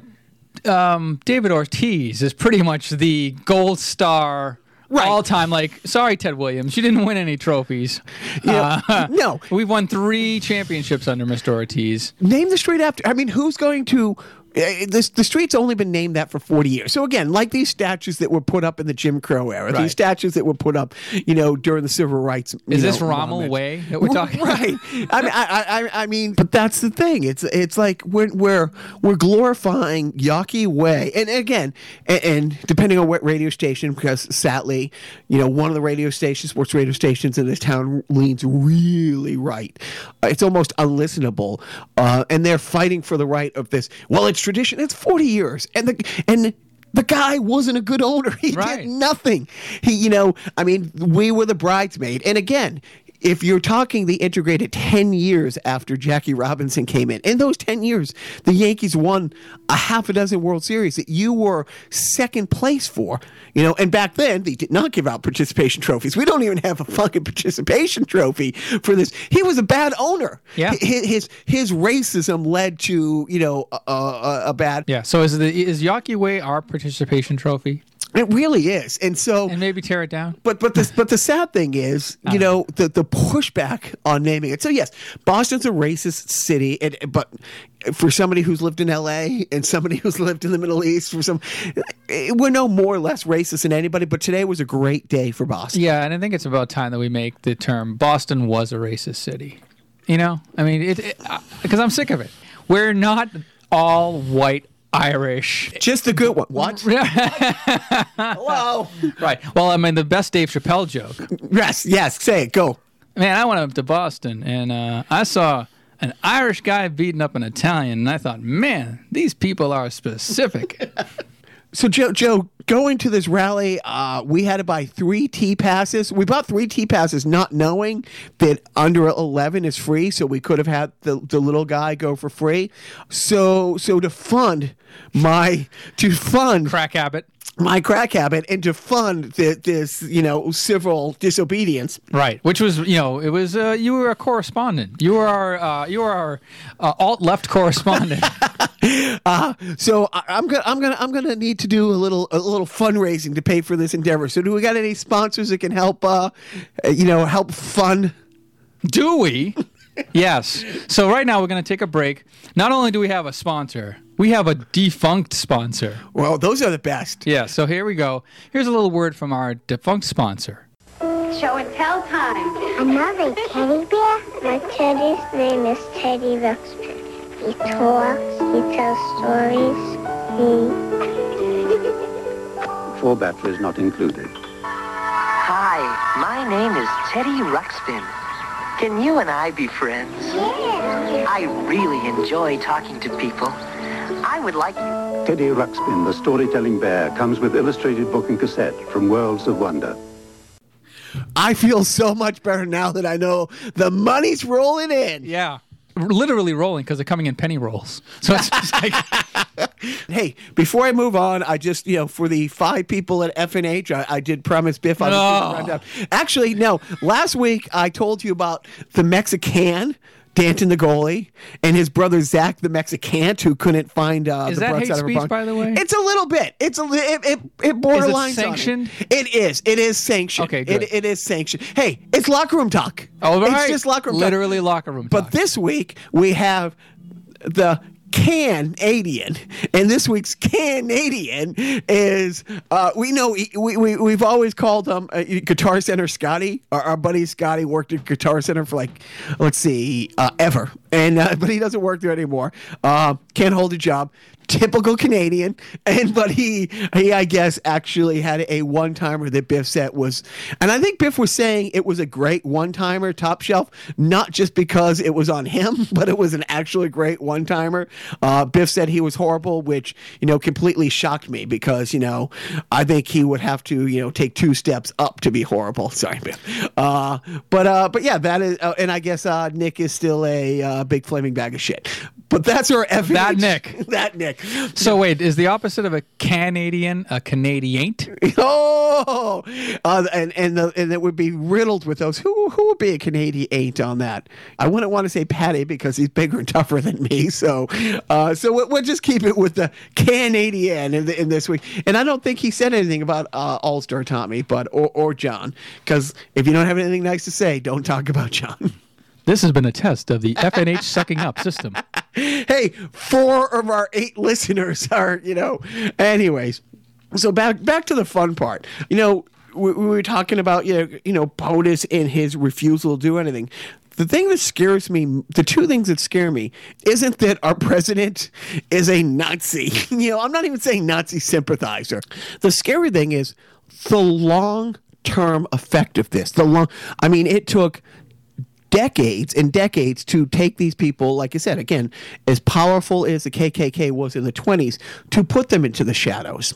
E: um, David Ortiz is pretty much the gold star.
D: Right.
E: All time, like, sorry, Ted Williams, you didn't win any trophies.
D: Yeah,
E: Uh,
D: no.
E: We've won three championships under Mr. Ortiz.
D: Name the street after. I mean, who's going to? Uh, this the street's only been named that for 40 years. So again, like these statues that were put up in the Jim Crow era,
E: Right.
D: these statues that were put up, you know, during the civil rights.
E: Is this
D: know,
E: Rommel
D: movement.
E: Way that we're talking?
D: Right. I mean, I, I, I mean, but that's the thing. It's it's like we're we're we're glorifying Yawkey Way, and again, and, and depending on what radio station, because sadly, you know, one of the radio stations, sports radio stations in this town, leans really right. It's almost unlistenable, uh, and they're fighting for the right of this. Well, it's tradition. It's forty years, and the and. The guy wasn't a good owner. He
E: Right.
D: did nothing. He, you know, I mean, we were the bridesmaid. And again, if you're talking the integrated 10 years after Jackie Robinson came in, in those 10 years, the Yankees won a half a dozen World Series that you were second place for, you know, and back then they did not give out participation trophies. We don't even have a fucking participation trophy for this. He was a bad owner.
E: Yeah.
D: His, his, his racism led to, you know, a, a, a bad,
E: Yeah. So is the is Yawkey Way our participation trophy?
D: It really is. And so,
E: And maybe tear it down.
D: But but the but the sad thing is, uh-huh. you know, the the pushback on naming it. So yes, Boston's a racist city, and but for somebody who's lived in L.A. and somebody who's lived in the Middle East, for some, eh, we're no more or less racist than anybody. But today was a great day for Boston.
E: Yeah, and I think it's about time that we make the term Boston was a racist city. You know, I mean, it because uh, I'm sick of it. We're not all white Irish.
D: Just the good one. What? Hello.
E: Right. Well, I mean, the best Dave Chappelle joke.
D: Yes. Yes. Say it. Go.
E: Man, I went up to Boston and uh, I saw an Irish guy beating up an Italian, and I thought, man, these people are specific.
D: So Joe, Joe, going to this rally, uh, we had to buy three T passes. We bought three T passes, not knowing that under eleven is free. So we could have had the, the little guy go for free. So so to fund my to fund
E: Crack habit.
D: My crack habit and to fund the, this you know civil disobedience.
E: Right, which was you know it was uh, you were a correspondent. You were our uh, you were our uh, alt left correspondent.
D: So I, I'm gonna I'm gonna I'm gonna need to do a little a little fundraising to pay for this endeavor. So do we got any sponsors that can help uh, you know help fund?
E: do we? yes. So right now we're going to take a break. Not only do we have a sponsor, we have a defunct sponsor.
D: Well, those are the best.
E: Yeah. So here we go. Here's a little word from our defunct sponsor.
F: Show and tell time.
G: Another teddy bear? My teddy's name is Teddy Ruxpin. He talks, he tells stories, he...
H: Four batteries not included.
I: Hi, my name is Teddy Ruxpin. Can you and I be friends?
G: Yeah.
I: I really enjoy talking to people. I would like you.
H: Teddy Ruxpin, the storytelling bear, comes with illustrated book and cassette from Worlds of Wonder.
D: I feel so much better now that I know the money's rolling in.
E: Yeah. Literally rolling because they're coming in penny rolls. So it's just like
D: Hey, before I move on, I just you know for the five people at FNH, I, I did promise Biff I would do a rundown. Actually, no. Last week I told you about the Mexican. Danton the goalie and his brother Zach the Mexican who couldn't find uh,
E: Is
D: the
E: that hate
D: out of
E: speech, by the way?
D: It's a little bit. It's a li- it it, it borderlines on
E: sanctioned?
D: It. it is. It is sanctioned.
E: Okay, good.
D: It, it is sanctioned. Hey, it's locker room talk.
E: all right.
D: It's just locker room talk.
E: Literally locker room.
D: But this week we have the Canadian, and this week's Canadian is uh, we know we, we we've always called him uh, Guitar Center Scotty. Our, our buddy Scotty worked at Guitar Center for like let's see uh, ever, and uh, but he doesn't work there anymore. Uh, can't hold a job. Typical Canadian, and but he he I guess actually had a one timer that Biff said was, and I think Biff was saying it was a great one timer, top shelf, not just because it was on him, but it was an actually great one timer. Uh, Biff said he was horrible, which you know completely shocked me because you know I think he would have to you know take two steps up to be horrible. Sorry, Biff. Uh, but uh, but yeah, that is, uh, and I guess uh, Nick is still a uh, big flaming bag of shit. But that's our FH.
E: That Nick.
D: that Nick.
E: so wait, is the opposite of a Canadian a Canadian?
D: Oh, uh, and and the, and it would be riddled with those. Who who would be a Canadian eight on that? I wouldn't want to say Patty because he's bigger and tougher than me. So, uh, so we'll, we'll just keep it with the Canadian in, the, in this week. And I don't think he said anything about uh, All Star Tommy, but or or John, because if you don't have anything nice to say, don't talk about John.
E: This has been a test of the FNH sucking up system.
D: Hey, four of our eight listeners are, you know. Anyways, so back back to the fun part. You know, we, we were talking about you know, you know POTUS and his refusal to do anything. The thing that scares me, the two things that scare me, isn't that our president is a Nazi. you know, I'm not even saying Nazi sympathizer. The scary thing is the long term effect of this. The long, I mean, it took decades and decades to take these people, like I said, again, as powerful as the KKK was in the 20s, to put them into the shadows.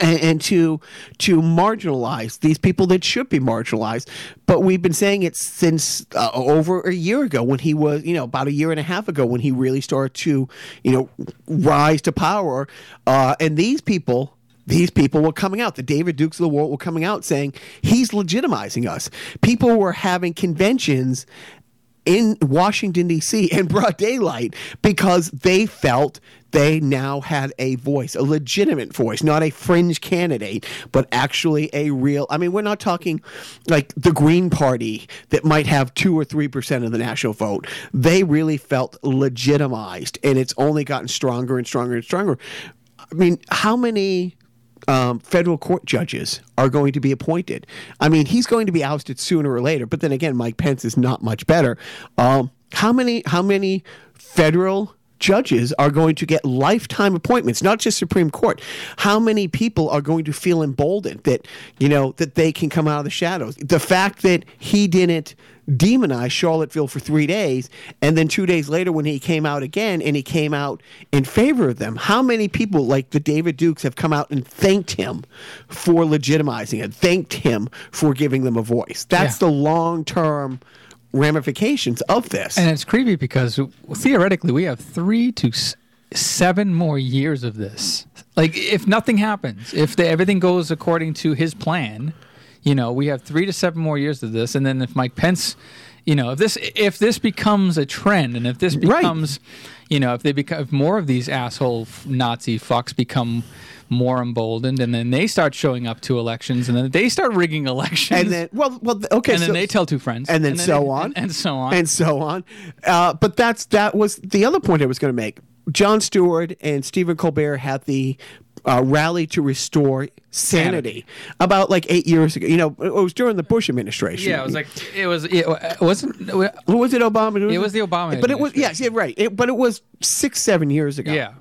D: And, and to to marginalize these people that should be marginalized, but we've been saying it since uh, over a year ago when he was, you know, about a year and a half ago when he really started to, you know, rise to power. Uh, and these people these people were coming out. The David Dukes of the world were coming out saying he's legitimizing us. People were having conventions in Washington, D.C. in broad daylight because they felt they now had a voice, a legitimate voice, not a fringe candidate, but actually a real. I mean, we're not talking like the Green Party that might have two or three percent of the national vote. They really felt legitimized, and it's only gotten stronger and stronger and stronger. I mean, how many um, federal court judges are going to be appointed. I mean, he's going to be ousted sooner or later. But then again, Mike Pence is not much better. Um, how many? How many federal judges are going to get lifetime appointments, not just Supreme Court. How many people are going to feel emboldened that, you know, that they can come out of the shadows? The fact that he didn't demonize Charlottesville for three days, and then two days later when he came out again and he came out in favor of them, how many people like the David Dukes have come out and thanked him for legitimizing it, thanked him for giving them a voice? That's
E: Yeah.
D: the long term ramifications of this.
E: And it's creepy because theoretically we have three to s- seven more years of this. Like, if nothing happens, if the, everything goes according to his plan, you know, we have three to seven more years of this. And then if Mike Pence, you know, if this if this becomes a trend, and if this
D: Right.
E: becomes, you know, if they become if more of these asshole Nazi fucks become more emboldened, and then they start showing up to elections, and then they start rigging elections,
D: and then, well, well, okay,
E: and then they tell two friends,
D: and then so
E: they-
D: on,
E: and, and so on,
D: and so on. Uh, but that's that was the other point I was going to make. Jon Stewart and Stephen Colbert had the uh, rally to restore sanity, about like eight years ago. You know, it was during the Bush administration.
E: Yeah, it was like it was. It wasn't.
D: Who was it? Obama.
E: It was the Obama
D: But it was yes, yeah, right. It, but it was six, seven years ago.
E: Yeah.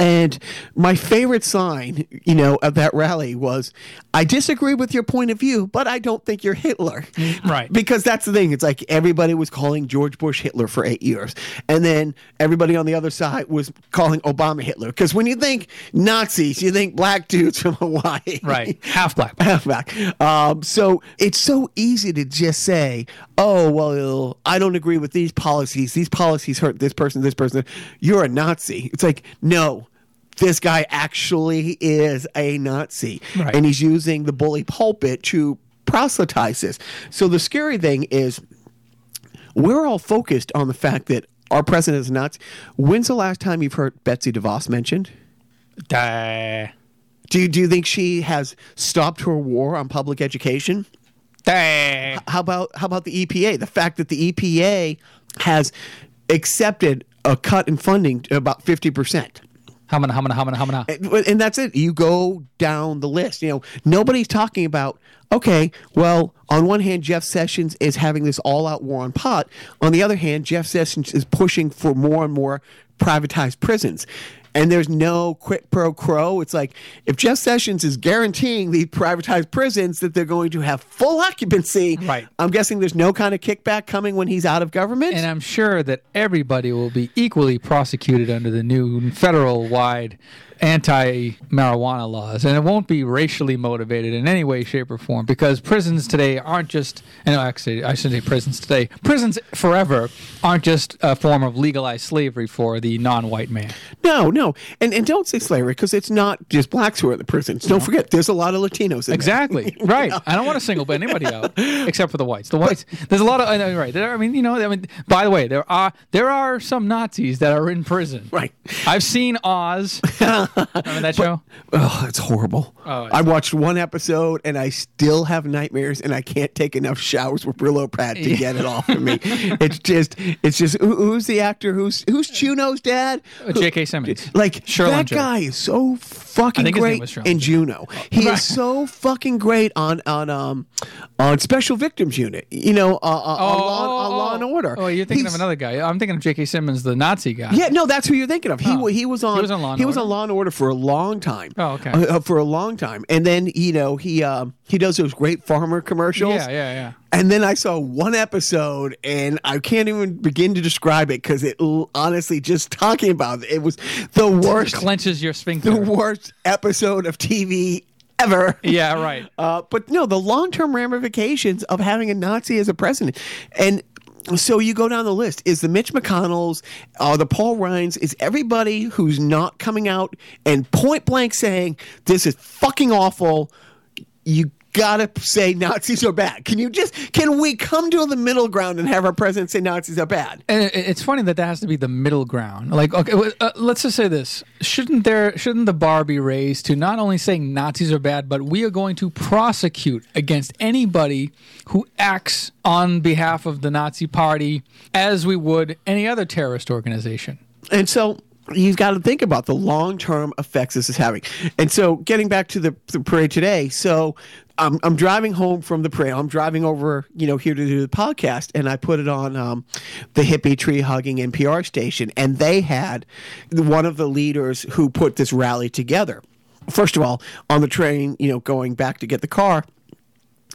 D: And my favorite sign, you know, of that rally was, "I disagree with your point of view, but I don't think you're Hitler."
E: Right.
D: Because that's the thing. It's like everybody was calling George Bush Hitler for eight years, and then everybody on the other side was calling Obama Hitler. Because when you think Nazis, you think black dudes from Hawaii,
E: Right. Half black.
D: half black. Um, so it's so easy to just say, "Oh, well, I don't agree with these policies. These policies hurt this person, this person. You're a Nazi." It's like, no. This guy actually is a Nazi,
E: Right.
D: and he's using the bully pulpit to proselytize this. So the scary thing is, we're all focused on the fact that our president is Nazi. When's the last time you've heard Betsy DeVos mentioned?
E: Duh.
D: Do you, do you think she has stopped her war on public education?
E: Duh.
D: How about how about the EPA? The fact that the EPA has accepted a cut in funding to about fifty percent. And that's it. You go down the list. You know, nobody's talking about, okay, well, on one hand, Jeff Sessions is having this all out war on pot. On the other hand, Jeff Sessions is pushing for more and more privatized prisons. And there's no quid pro quo. It's like if Jeff Sessions is guaranteeing these privatized prisons that they're going to have full occupancy,
E: Right.
D: I'm guessing there's no kind of kickback coming when he's out of government.
E: And I'm sure that everybody will be equally prosecuted under the new federal wide anti marijuana laws. And it won't be racially motivated in any way, shape, or form because prisons today aren't just, and actually, I shouldn't say prisons today, prisons forever aren't just a form of legalized slavery for the non white man.
D: No, no, and and don't say slavery because it's not just blacks who are in the prisons. Don't forget, there's a lot of Latinos. In there.
E: Exactly. right. I don't want to single anybody out except for the whites. The whites. There's a lot of. I know, Right. There, I mean, you know. I mean. By the way, there are there are some Nazis that are in prison.
D: Right.
E: I've seen Oz. Remember that show?
D: Oh, it's horrible.
E: Oh, it's-
D: I watched one episode and I still have nightmares and I can't take enough showers with Brillo pad to get it off of me. it's just, it's just. Who, who's the actor? Who's who's Juno's dad?
E: Uh, J.K. Simmons.
D: Like
E: Sherlin
D: that
E: Joe.
D: guy is so fucking
E: I think his name
D: great in. Juno. He
E: Right.
D: is so fucking great on on um on Special Victims Unit. You know, uh, uh, on, law, on Law and Order.
E: Oh, you're thinking
D: He's-
E: of another guy. I'm thinking of J.K. Simmons, the Nazi guy.
D: Yeah, no, that's who you're thinking of. He
E: Oh.
D: he was on
E: He was on Law and
D: he was
E: Order?
D: on Law and Order for a long time.
E: Oh, okay.
D: Uh, uh, for a long time, and then you know he um he does those great farmer commercials.
E: Yeah, yeah, yeah.
D: And then I saw one episode, and I can't even begin to describe it because it honestly, just talking about it, it was the worst,
E: Clenches your sphincter.
D: the worst episode of TV ever.
E: yeah, right.
D: Uh, but no, the long term ramifications of having a Nazi as a president. And so you go down the list. Is the Mitch McConnells, uh, the Paul Ryans, is everybody who's not coming out and point blank saying, this is fucking awful. You gotta say Nazis are bad. Can you just, can we come to the middle ground and have our president say Nazis are bad?
E: And it's funny that that has to be the middle ground. Like, okay, uh, let's just say this: shouldn't there, shouldn't the bar be raised to not only saying Nazis are bad, but we are going to prosecute against anybody who acts on behalf of the Nazi Party as we would any other terrorist organization?
D: And so you've got to think about the long term effects this is having. And so, getting back to the, the parade today, so I'm, I'm driving home from the parade. I'm driving over, you know, here to do the podcast, and I put it on um, the hippie tree hugging NPR station, and they had one of the leaders who put this rally together. First of all, on the train, you know, going back to get the car.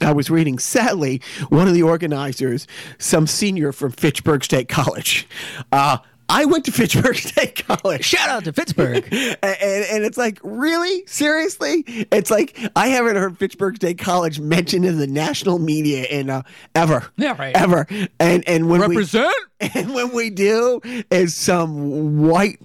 D: I was reading, sadly, one of the organizers, some senior from Fitchburg State College. Uh, I went to Fitchburg State College.
E: Shout out to Pittsburgh.
D: and, and it's like, really? Seriously? It's like, I haven't heard Fitchburg State College mentioned in the national media in uh, ever.
E: Yeah, right.
D: Ever. And, and when
E: Represent.
D: we, and when we do, is some white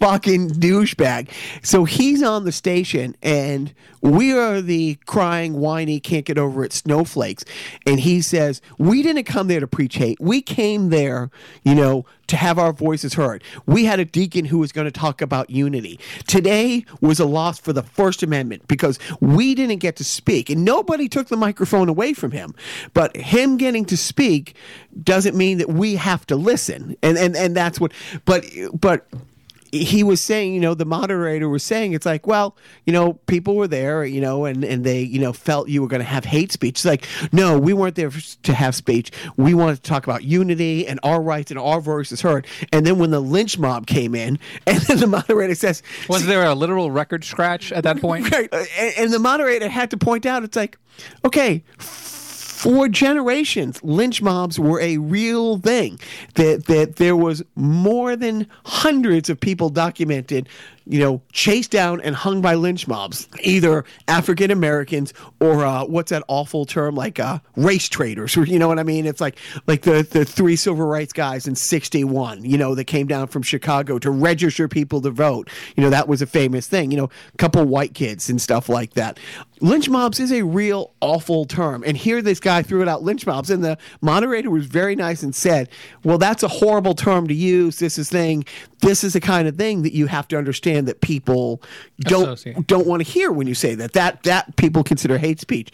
D: fucking douchebag. So he's on the station, and we are the crying, whiny, can't get over it snowflakes. And he says, We didn't come there to preach hate. We came there, you know, to have our voices heard. We had a deacon who was going to talk about unity. Today was a loss for the First Amendment because we didn't get to speak, and nobody took the microphone away from him. But him getting to speak doesn't mean that we have to listen. And and and that's what. But but he was saying, you know, the moderator was saying, it's like, well, you know, people were there, you know, and, and they, you know, felt you were going to have hate speech. It's like, no, we weren't there to have speech. We wanted to talk about unity and our rights and our voices heard. And then when the lynch mob came in, and then the moderator says,
E: Was there a literal record scratch at that point?
D: Right. And, and the moderator had to point out, it's like, okay, for generations, lynch mobs were a real thing. That that there was more than hundreds of people documented, you know, chased down and hung by lynch mobs, either African Americans or uh, what's that awful term like uh, race traders, you know what I mean? It's like like the the three civil rights guys in '61, you know, that came down from Chicago to register people to vote. You know, that was a famous thing. You know, a couple white kids and stuff like that. Lynch mobs is a real awful term, and here this guy threw it out lynch mobs, and the moderator was very nice and said, "Well, that's a horrible term to use. This is thing. This is the kind of thing that you have to understand that people don't
E: Associate.
D: don't want to hear when you say that. That that people consider hate speech."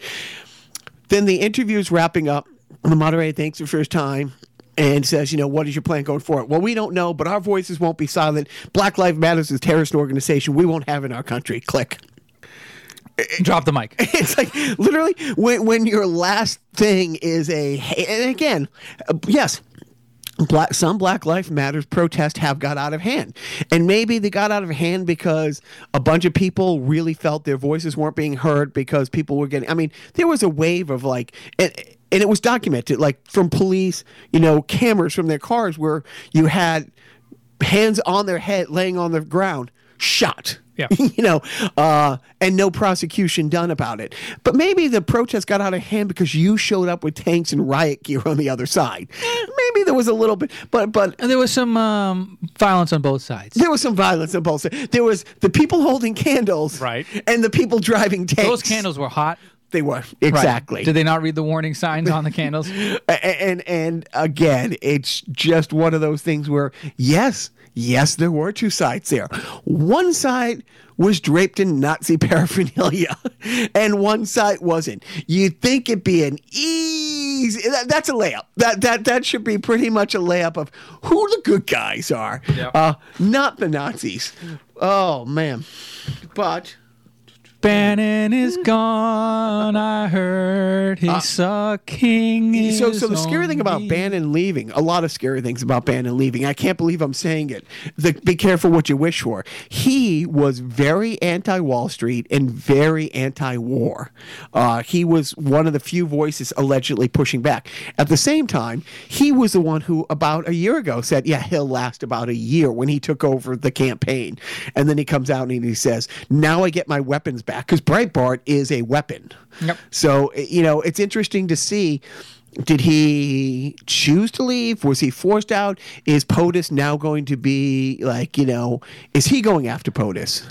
D: Then the interview is wrapping up. The moderator thanks for his time and says, you know, what is your plan going forward? Well, we don't know, but our voices won't be silent. Black Lives Matter is a terrorist organization we won't have in our country. Click.
E: Drop the mic.
D: It's like literally when when your last thing is a and again, uh, yes. Black, some Black Lives Matters protests have got out of hand. And maybe they got out of hand because a bunch of people really felt their voices weren't being heard because people were getting, I mean, there was a wave of like, and, and it was documented, like from police, you know, cameras from their cars where you had hands on their head laying on the ground, shot.
E: Yeah.
D: you know, uh, and no prosecution done about it. But maybe the protest got out of hand because you showed up with tanks and riot gear on the other side. Maybe there was a little bit, but but
E: And there was some um, violence on both sides.
D: there was some violence on both sides. There was the people holding candles,
E: Right.
D: and the people driving tanks.
E: Those candles were hot.
D: they were
E: Right.
D: exactly.
E: Did they not read the warning signs on the candles?
D: A- and and again, it's just one of those things where yes, yes, there were two sides there. One side was draped in Nazi paraphernalia, and one side wasn't. You'd think it'd be an easy. That, that's a layup. That that that should be pretty much a layup of who the good guys are, uh, not the Nazis. Oh man, but.
E: Bannon is gone. I heard he's sucking.
D: Uh, So, so the scary thing about. Bannon leaving, a lot of scary things about Bannon leaving. I can't believe I'm saying it. The, be careful what you wish for. He was very anti Wall Street and very anti war. Uh, he was one of the few voices allegedly pushing back. At the same time, he was the one who, about a year ago, said, Yeah, he'll last about a year when he took over the campaign. And then he comes out and he says, Now I get my weapons back because Breitbart is a weapon.
E: Yep.
D: So, you know, it's interesting to see. Did he choose to leave? Was he forced out? Is POTUS now going to be like, you know, is he going after POTUS?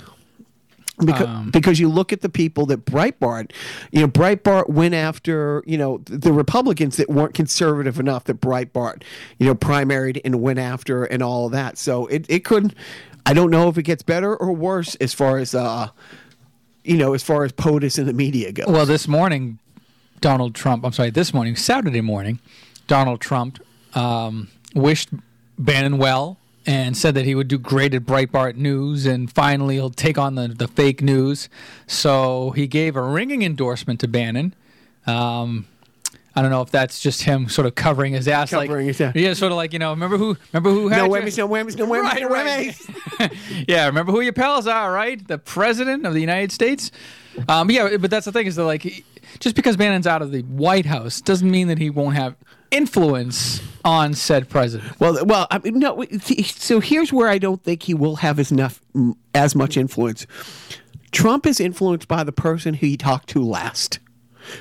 D: Because,
E: Um.
D: because you look at the people that Breitbart, you know, Breitbart went after, you know, the, Republicans that weren't conservative enough that Breitbart, you know, primaried and went after and all of that. So it, it could, I don't know if it gets better or worse as far as, uh, you know, as far as POTUS and the media goes.
E: Well, this morning, Donald Trump, I'm sorry, this morning, Saturday morning, Donald Trump um, wished Bannon well and said that he would do great at Breitbart News, and finally he'll take on the, the fake news. So he gave a ringing endorsement to Bannon. Um, I don't know if that's just him sort of covering his ass,
D: Covering
E: like
D: his ass.
E: yeah, sort of like you know, remember who, remember who had
D: No
E: your-
D: whammies, no whammies, no whammies,
E: Right,
D: no
E: right. yeah, remember who your pals are, right? The president of the United States. Um, yeah, but that's the thing is that like, just because Bannon's out of the White House doesn't mean that he won't have influence on said president.
D: Well, well, I mean, no. So here's where I don't think he will have as enough, as much influence. Trump is influenced by the person who he talked to last,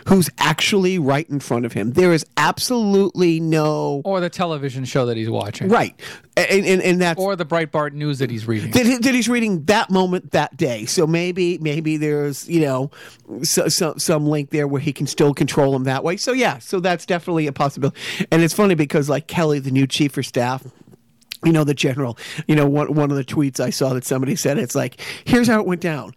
D: who's actually right in front of him. There is absolutely no
E: Or the television show that he's watching.
D: right, and and, and that's
E: Or the Breitbart news that he's reading.
D: that, that he's reading that moment that day. So maybe maybe there's you know so, so, some link there where he can still control him that way. So yeah, so that's definitely a possibility. And it's funny because like Kelly, the new chief of staff. You know the general. You know one one of the tweets I saw that somebody said it's like here's how it went down.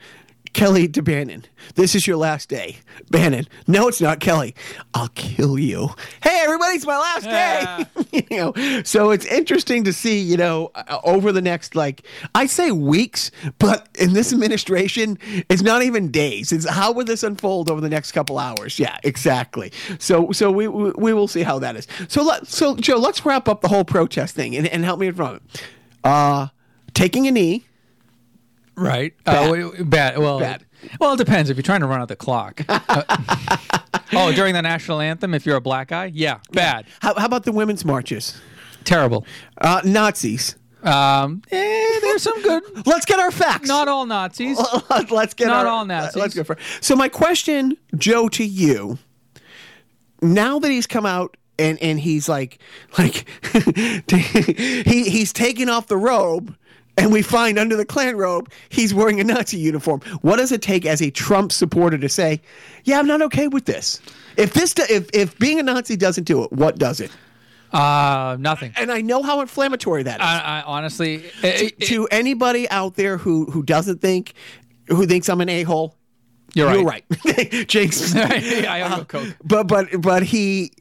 D: Kelly to Bannon. This is your last day. Bannon. No, it's not Kelly. I'll kill you. Hey, everybody, it's my last day. you know, so it's interesting to see, you know, uh, over the next, like, I say weeks, but in this administration, it's not even days. It's how will this unfold over the next couple hours? Yeah, exactly. So, so we, we, we will see how that is. So, let, so Joe, let's wrap up the whole protest thing and, and help me from it. Uh, taking a knee.
E: Right.
D: Bad.
E: Uh, bad. Well,
D: Bad.
E: well, it depends. If you're trying to run out the clock. Uh, oh, during the national anthem, if you're a black guy, yeah, bad,
D: How, how about the women's marches?
E: terrible.
D: Uh, Nazis.
E: Um, eh, there's some good.
D: Let's get our facts.
E: Not all Nazis.
D: let's get
E: Not
D: our,
E: all Nazis.
D: Let's go for. So my question, Joe, to you. Now that he's come out and and he's like like he he's taking off the robe. And we find under the Klan robe, he's wearing a Nazi uniform. What does it take as a Trump supporter to say, "Yeah, I'm not okay with this"? If this, do- if if being a Nazi doesn't do it, what does it?
E: Uh, nothing.
D: And I know how inflammatory that is.
E: I, I honestly, it- it-
D: to anybody out there who who doesn't think who thinks I'm an a hole,
E: You're right.
D: You're
E: right.
D: right. Jinx.
E: I owe you a Coke.
D: But but but he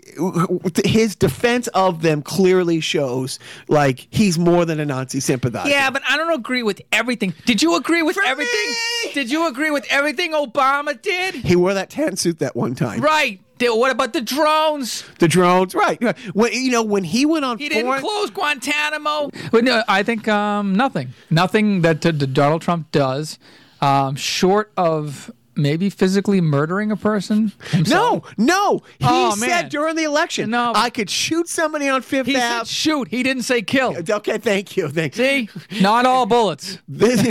D: his defense of them clearly shows like he's more than a Nazi sympathizer.
E: Yeah, but I don't agree with everything. Did you agree with everything? Did you agree with everything Obama did?
D: He wore that tan suit that one time.
E: Right. What about the drones?
D: The drones, right? right. When you know when he went on
E: He didn't
D: foreign-
E: close Guantanamo. But no, I think um, nothing. Nothing that uh, Donald Trump does, um, short of maybe physically murdering a person. himself.
D: No, no. He
E: Oh,
D: said
E: man.
D: during the election,
E: No.
D: I could shoot somebody on Fifth
E: He said shoot. He didn't say kill.
D: Uh, okay, thank you. Thank
E: See, not all bullets.
D: This,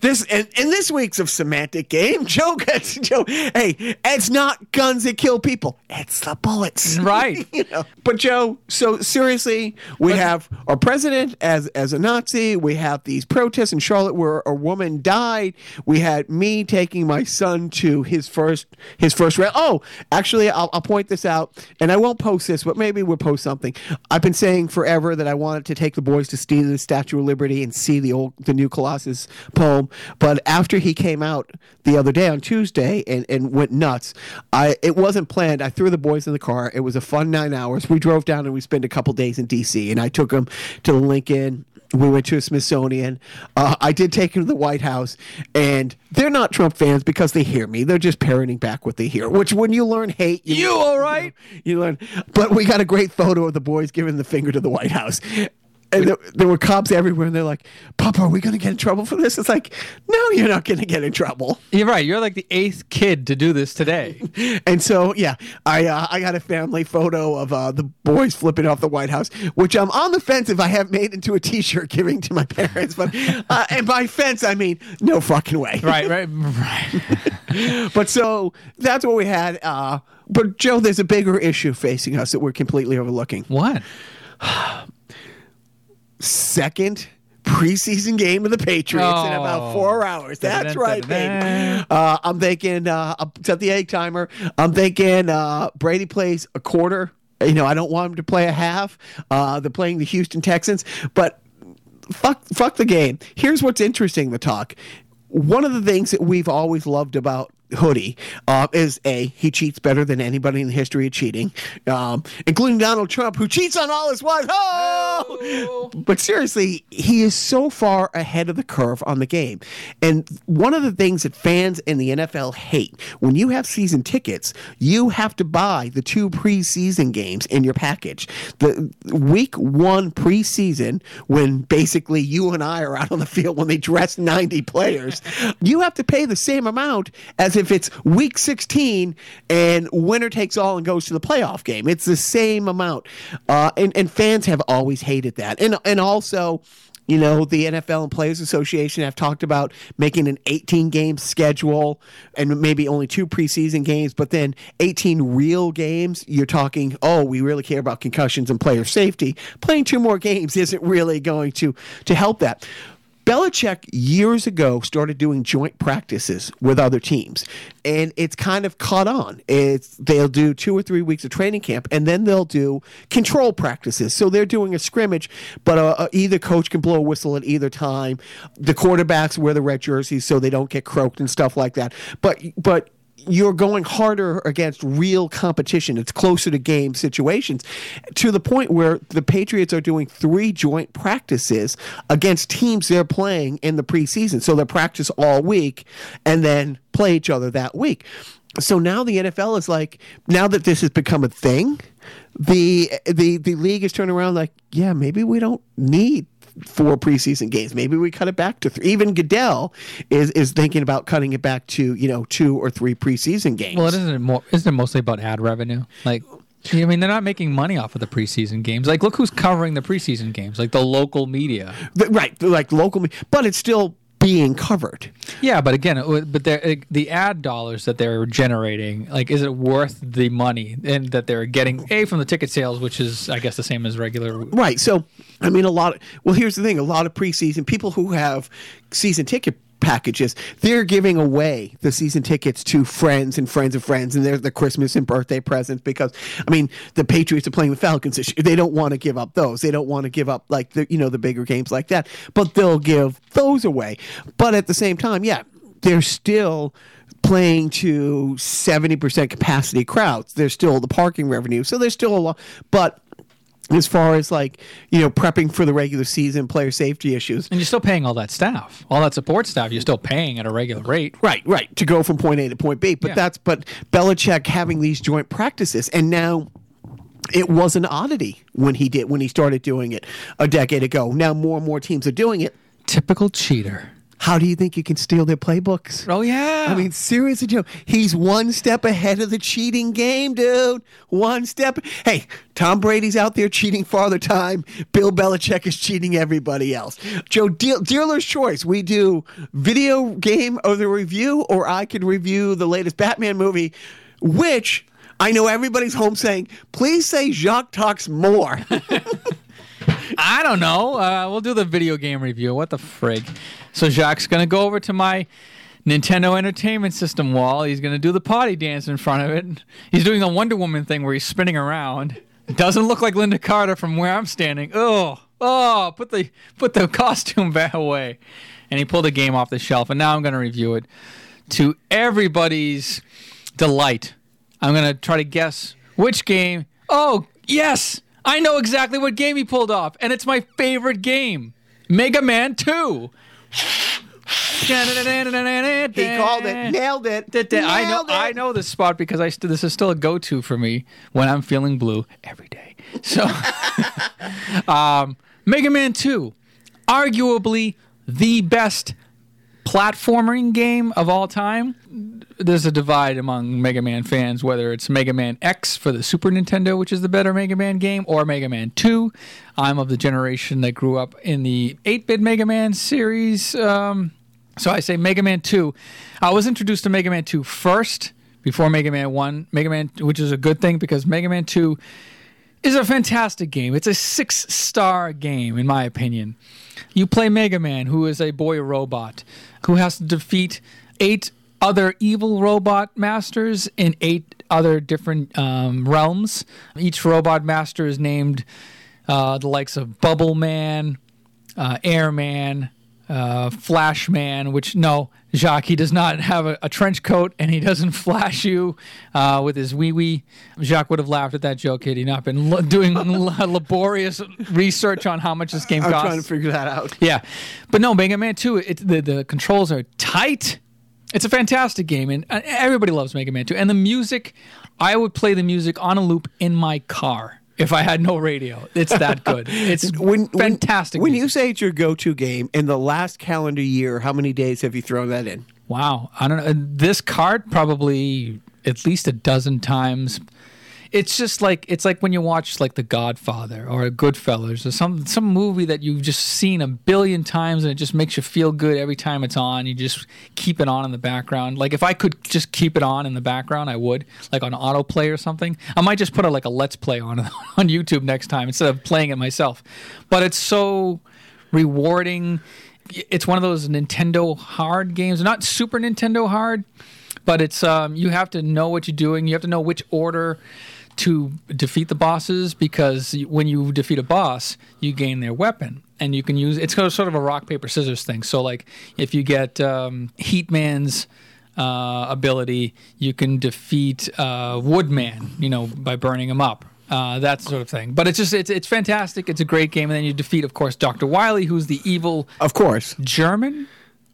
D: this and in this week's of semantic game, Joe gets Joe. Hey, it's not guns that kill people; it's the bullets,
E: Right.
D: you know. But Joe, so seriously, we have our president as as a Nazi. We have these protests in Charlotte where a woman died. We had me taking my son to his first his first round. Oh, actually, I'll, I'll point this out, and I won't post this, but maybe we'll post something. I've been saying forever that I wanted to take the boys to see the Statue of Liberty and see the old the new Colossus poem. But after he came out the other day on Tuesday and, and went nuts, I it wasn't planned. I threw the boys in the car. It was a fun nine hours. We drove down and we spent a couple days in D.C. and I took them to the Lincoln. We went to a Smithsonian. Uh, I did take him to the White House, and they're not Trump fans because they hear me. They're just parroting back what they hear. Which, when you learn hate, you,
E: You all right?
D: you learn. But we got a great photo of the boys giving the finger to the White House. And there, there were cops everywhere, and they're like, "Papa, are we going to get in trouble for this?" It's like, "No, you're not going to get in trouble."
E: You're right. You're like the eighth kid to do this today.
D: And so, yeah, I uh, I got a family photo of uh, the boys flipping off the White House, which I'm on the fence if I have made into a T-shirt giving to my parents. But uh, and by fence I mean no fucking way.
E: right, right, right.
D: But so that's what we had. Uh, but Joe, there's a bigger issue facing us that we're completely overlooking.
E: What?
D: second preseason game of the Patriots in about
E: Oh.
D: four hours. That's right, baby. Uh, I'm thinking, uh, set the egg timer. I'm thinking uh, Brady plays a quarter. You know, I don't want him to play a half. Uh, they're playing the Houston Texans, but fuck, fuck the game. Here's what's interesting: the talk. One of the things that we've always loved about hoodie uh, is a he cheats better than anybody in the history of cheating, um, including Donald Trump, who cheats on all his wives. Oh! But seriously, he is so far ahead of the curve on the game. And one of the things that fans in the NFL hate when you have season tickets, you have to buy the two preseason games in your package. The week one preseason, when basically you and I are out on the field when they dress 90 players, you have to pay the same amount as if it's week 16 and winner takes all and goes to the playoff game. It's the same amount. Uh, and, and fans have always hated that. And, and also, you know, the NFL and Players Association have talked about making an 18 game schedule and maybe only two preseason games, but then 18 real games. You're talking, oh, we really care about concussions and player safety. Playing two more games isn't really going to to help that. Belichick years ago started doing joint practices with other teams, and it's kind of caught on. It's they'll do two or three weeks of training camp, and then they'll do control practices. So they're doing a scrimmage, but uh, uh, either coach can blow a whistle at either time. The quarterbacks wear the red jerseys so they don't get croaked and stuff like that. But but you're going harder against real competition. It's closer to game situations to the point where the Patriots are doing three joint practices against teams they're playing in the preseason. So they practice all week and then play each other that week. So now the NFL is like, now that this has become a thing, the the the league is turning around like, yeah, maybe we don't need four preseason games. Maybe we cut it back to three. Even Goodell is is thinking about cutting it back to you know two or three preseason games.
E: Well, isn't it more? Isn't it mostly about ad revenue? Like, I mean, they're not making money off of the preseason games. Like, look who's covering the preseason games, like the local media.
D: Right, like local, me- but it's still being covered.
E: Yeah, but again, it but they're- the ad dollars that they're generating, like, is it worth the money and that they're getting a from the ticket sales, which is, I guess, the same as regular.
D: Right. So, I mean, a lot. Of, well, here's the thing: a lot of preseason people who have season ticket packages, they're giving away the season tickets to friends and friends of friends, and they're the Christmas and birthday presents. Because, I mean, the Patriots are playing the Falcons. this year. They don't want to give up those. They don't want to give up like the you know the bigger games like that. But they'll give those away. But at the same time, yeah, they're still playing to 70% capacity crowds. There's still the parking revenue. So there's still a lot. But as far as like, you know, prepping for the regular season, player safety issues.
E: And you're still paying all that staff, all that support staff. You're still paying at a regular rate.
D: Right, right. To go from point A to point B. But
E: Yeah.
D: that's, but Belichick having these joint practices. And now it was an oddity when he did, when he started doing it a decade ago. Now more and more teams are doing it.
E: Typical cheater.
D: How do you think you can steal their playbooks?
E: Oh yeah.
D: I mean, seriously, Joe, he's one step ahead of the cheating game, dude. One step. Hey, Tom Brady's out there cheating Father Time. Bill Belichick is cheating everybody else. Joe, deal, dealer's choice. We do video game of the review, or I can review the latest Batman movie, which I know everybody's home saying, please say Jacques talks more.
E: I don't know. Uh, we'll do the video game review. What the frig? So Jacques gonna go over to my Nintendo Entertainment System wall. He's gonna do the potty dance in front of it. He's doing the Wonder Woman thing where he's spinning around. It doesn't look like Lynda Carter from where I'm standing. Oh, oh! Put the put the costume back away. And he pulled the game off the shelf. And now I'm gonna review it to everybody's delight. I'm gonna try to guess which game. Oh, yes! I know exactly what game he pulled off, and it's my favorite game. Mega Man 2.
D: he called it, nailed it.
E: I know
D: it.
E: I know this spot because I st- this is still a go-to for me when I'm feeling blue every day. So um, Mega Man 2, arguably the best platforming game of all time. There's a divide among Mega Man fans whether it's Mega Man X for the Super Nintendo, which is the better Mega Man game, or Mega Man 2. I'm of the generation that grew up in the 8 bit Mega Man series. Um, so I say Mega Man 2. I was introduced to Mega Man 2 first before Mega Man 1. Mega Man, which is a good thing because Mega Man 2 is a fantastic game. It's a six star game, in my opinion. You play Mega Man, who is a boy robot, who has to defeat eight other evil robot masters in eight other different um, realms. Each robot master is named uh, the likes of Bubble Man, uh, Airman, uh, Flash Man, which no, Jacques, he does not have a, a trench coat and he doesn't flash you uh, with his wee wee. Jacques would have laughed at that joke had he not been lo- doing l- laborious research on how much this game
D: I'm
E: costs.
D: trying to figure that out.
E: Yeah, but no, Mega Man Two. It, the the controls are tight. It's a fantastic game, and uh, everybody loves Mega Man Two. And the music, I would play the music on a loop in my car if I had no radio. It's that good. It's when, fantastic.
D: When, when you say it's your go-to game in the last calendar year, how many days have you thrown that in?
E: Wow, I don't know. This card probably at least a dozen times. It's just like it's like when you watch like The Godfather or Goodfellas or some some movie that you've just seen a billion times and it just makes you feel good every time it's on. You just keep it on in the background. Like if I could just keep it on in the background, I would. Like on autoplay or something. I might just put a, like a let's play on on YouTube next time instead of playing it myself. But it's so rewarding. It's one of those Nintendo hard games, not Super Nintendo hard, but it's um, you have to know what you're doing. You have to know which order to defeat the bosses because when you defeat a boss, you gain their weapon and you can use it's sort of a rock paper scissors thing. So like if you get um, Heatman's uh, ability, you can defeat uh, Woodman, you know, by burning him up. Uh, that sort of thing, but it's just it's it's fantastic. It's a great game, and then you defeat, of course, Doctor Wily, who's the evil,
D: of course,
E: German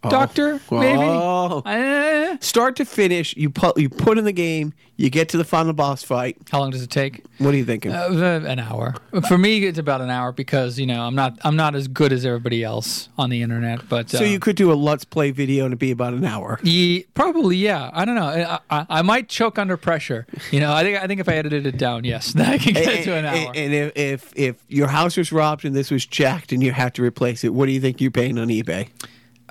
E: doctor, maybe.
D: Oh.
E: Uh,
D: Start to finish, you put you put in the game. You get to the final boss fight.
E: How long does it take?
D: What are you thinking?
E: Uh, an hour. For me, it's about an hour because you know I'm not I'm not as good as everybody else on the internet. But
D: so
E: uh,
D: you could do a let's play video and it'd be about an hour.
E: Ye, probably, yeah. I don't know. I, I, I might choke under pressure. You know, I think I think if I edited it down, yes, I could get
D: and,
E: to an hour.
D: and- if, if if your house was robbed and this was jacked and you had to replace it, what do you think you're paying on eBay?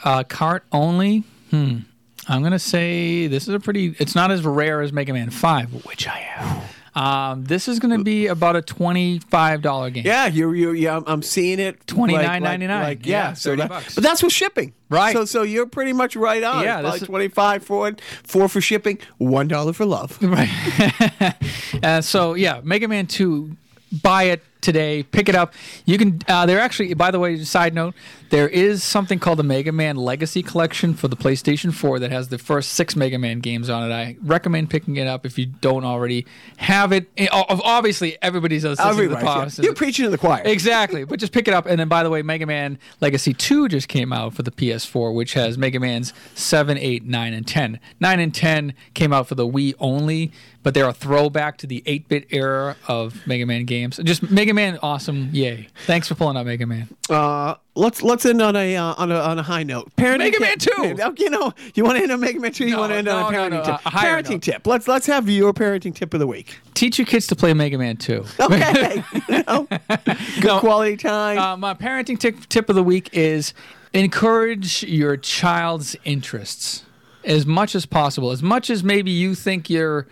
E: Uh, cart only. Hmm. I'm gonna say this is a pretty. It's not as rare as Mega Man Five, which I have. Um, this is gonna be about a twenty-five dollar game.
D: Yeah, you're, you're yeah. I'm, seeing it.
E: $29.99.
D: Like, like, yeah,
E: Yeah,
D: so
E: 30
D: that,
E: bucks.
D: but that's with shipping,
E: Right.
D: So so you're pretty much right on.
E: Yeah, this is-
D: 25 for it, four for shipping, one dollar for love.
E: Right. uh, so yeah, Mega Man Two. Buy it today. Pick it up. You can. Uh, they're actually. By the way, side note, there is something called the Mega Man Legacy Collection for the PlayStation 4 that has the first six Mega Man games on it. I recommend picking it up if you don't already have it. Eh, Obviously, everybody's listening to the
D: Everybody's, yeah.
E: podcast.
D: You're preaching to the choir.
E: Exactly, but just pick it up. And then, by the way, Mega Man Legacy 2 just came out for the PS4, which has Mega Man's 7, 8, 9, and 10. 9 and 10 came out for the Wii only, but they're a throwback to the 8 bit era of Mega Man games. Just Mega Man, awesome. Yay. Thanks for pulling out Mega Man.
D: Uh, let's let's end on a uh, on a on a high note. Parenting
E: Mega Man 2!
D: Uh, You know, you want to end on Mega Man two. You
E: No,
D: want to end on a
E: no, no,
D: parenting
E: no,
D: tip.
E: a
D: parenting
E: note.
D: tip. Let's let's have your parenting tip of the week.
E: Teach your kids to play Mega Man 2.
D: Okay, you know, good quality time.
E: Uh, my parenting tip, tip of the week is encourage your child's interests as much as possible. As much as maybe you think you're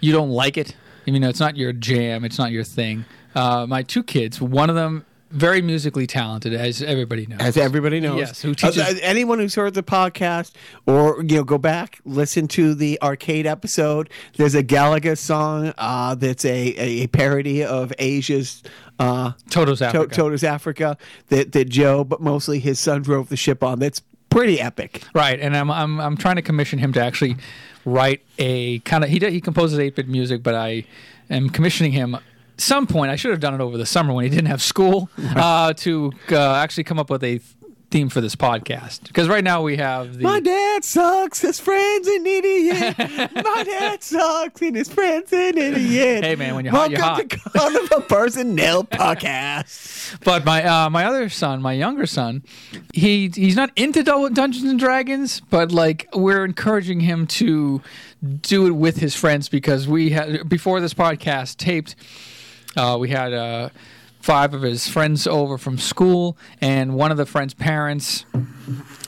E: you don't like it. I mean, it's not your jam. It's not your thing. Uh, my two kids, one of them very musically talented, as everybody knows.
D: As everybody knows,
E: Yes, who teaches-
D: Uh, anyone who's heard the podcast, or you know, go back listen to the arcade episode. There's a Galaga song uh, that's a, a parody of Asia's uh,
E: Toto's
D: To-
E: Africa.
D: Toto's Africa that that Joe, but mostly his son, drove the ship on. That's pretty epic.
E: Right, and I'm I'm I'm trying to commission him to actually write a kind of he he composes eight bit music, but I am commissioning him. Some point I should have done it over the summer when he didn't have school uh, to uh, actually come up with a theme for this podcast because right now we have the
D: My dad sucks. His friend's an idiot. My dad sucks, and his friend's an idiot.
E: Hey, man, when you're hot, you're
D: Welcome to Carnival Personnel Podcast.
E: But my uh, my other son, my younger son, he he's not into Dun- Dungeons and Dragons, but like we're encouraging him to do it with his friends because we had before this podcast taped, uh, we had uh, five of his friends over from school, and one of the friends' parents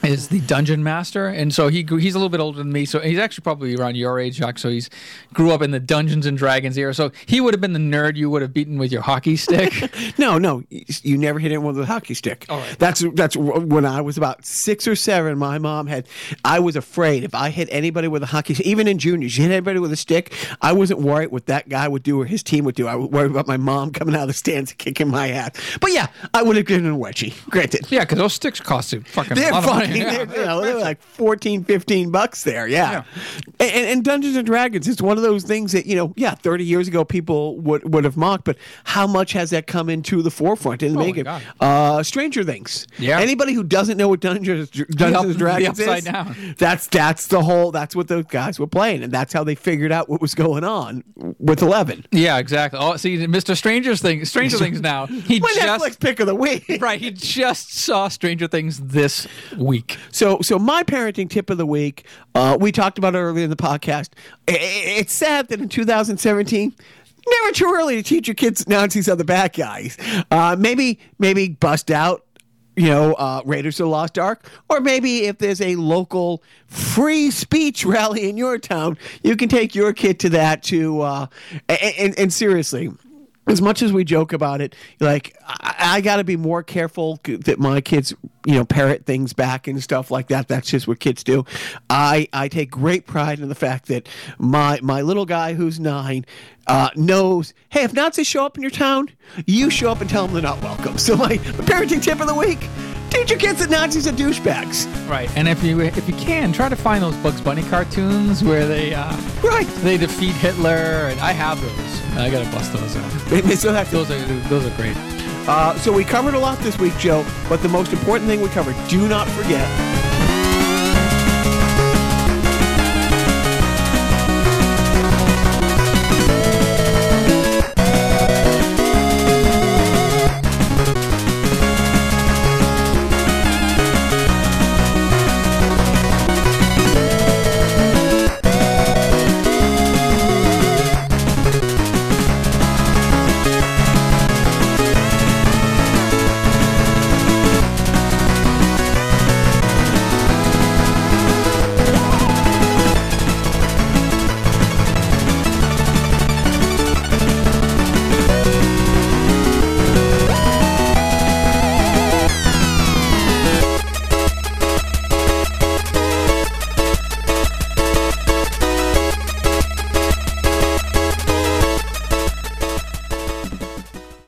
E: is the dungeon master, and so he he's a little bit older than me, so he's actually probably around your age, Jacques. So he's grew up in the Dungeons and Dragons era. So he would have been the nerd you would have beaten with your hockey stick.
D: No, no, you never hit anyone with a hockey stick.
E: All right.
D: That's that's when I was about six or seven. My mom had. I was afraid if I hit anybody with a hockey, stick, even in juniors, you hit anybody with a stick. I wasn't worried what that guy would do or his team would do. I was worried about my mom coming out of the stands and kicking my ass. But yeah, I would have given a wedgie. Granted.
E: Yeah, because those sticks cost you fucking
D: They're
E: a lot
D: fucking,
E: of
D: they're, you know, they're like 14, 15 bucks there. Yeah. And, and Dungeons and Dragons, it's one of those things that, you know, yeah, 30 years ago people would, would have mocked, but how much has that come into the forefront in the
E: Oh my
D: making? Uh, Stranger Things.
E: Yeah.
D: Anybody who doesn't know what Dungeons, Dungeons and Dragons is,
E: down.
D: that's that's the whole, that's what those guys were playing. And that's how they figured out what was going on with 11.
E: Yeah, exactly. Oh, see, Mr. Stranger's thing, Stranger Things now. He
D: My
E: just
D: Netflix pick of the week.
E: right. He just saw Stranger Things this week.
D: So, so my parenting tip of the week, uh, we talked about it earlier in the podcast. I- I- It's sad that in 2017, never too early to teach your kids Nazis are the bad guys. Uh, maybe, maybe bust out. You know, uh, Raiders of the Lost Ark, or maybe if there's a local free speech rally in your town, you can take your kid to that. To uh, and, and, and seriously, as much as we joke about it, like I, I got to be more careful that my kids, you know, parrot things back and stuff like that. That's just what kids do. I I take great pride in the fact that my my little guy who's nine uh, knows. Hey, if Nazis show up in your town, you show up and tell them they're not welcome. So my, my parenting tip of the week: teach your kids that Nazis are douchebags.
E: Right. And if you if you can, try to find those Bugs Bunny cartoons where they uh,
D: Right.
E: they defeat Hitler, and I have those. I gotta bust those out.
D: They, they still have to
E: Those are those are great.
D: Uh, so we covered a lot this week, Joe, but the most important thing we covered, do not forget,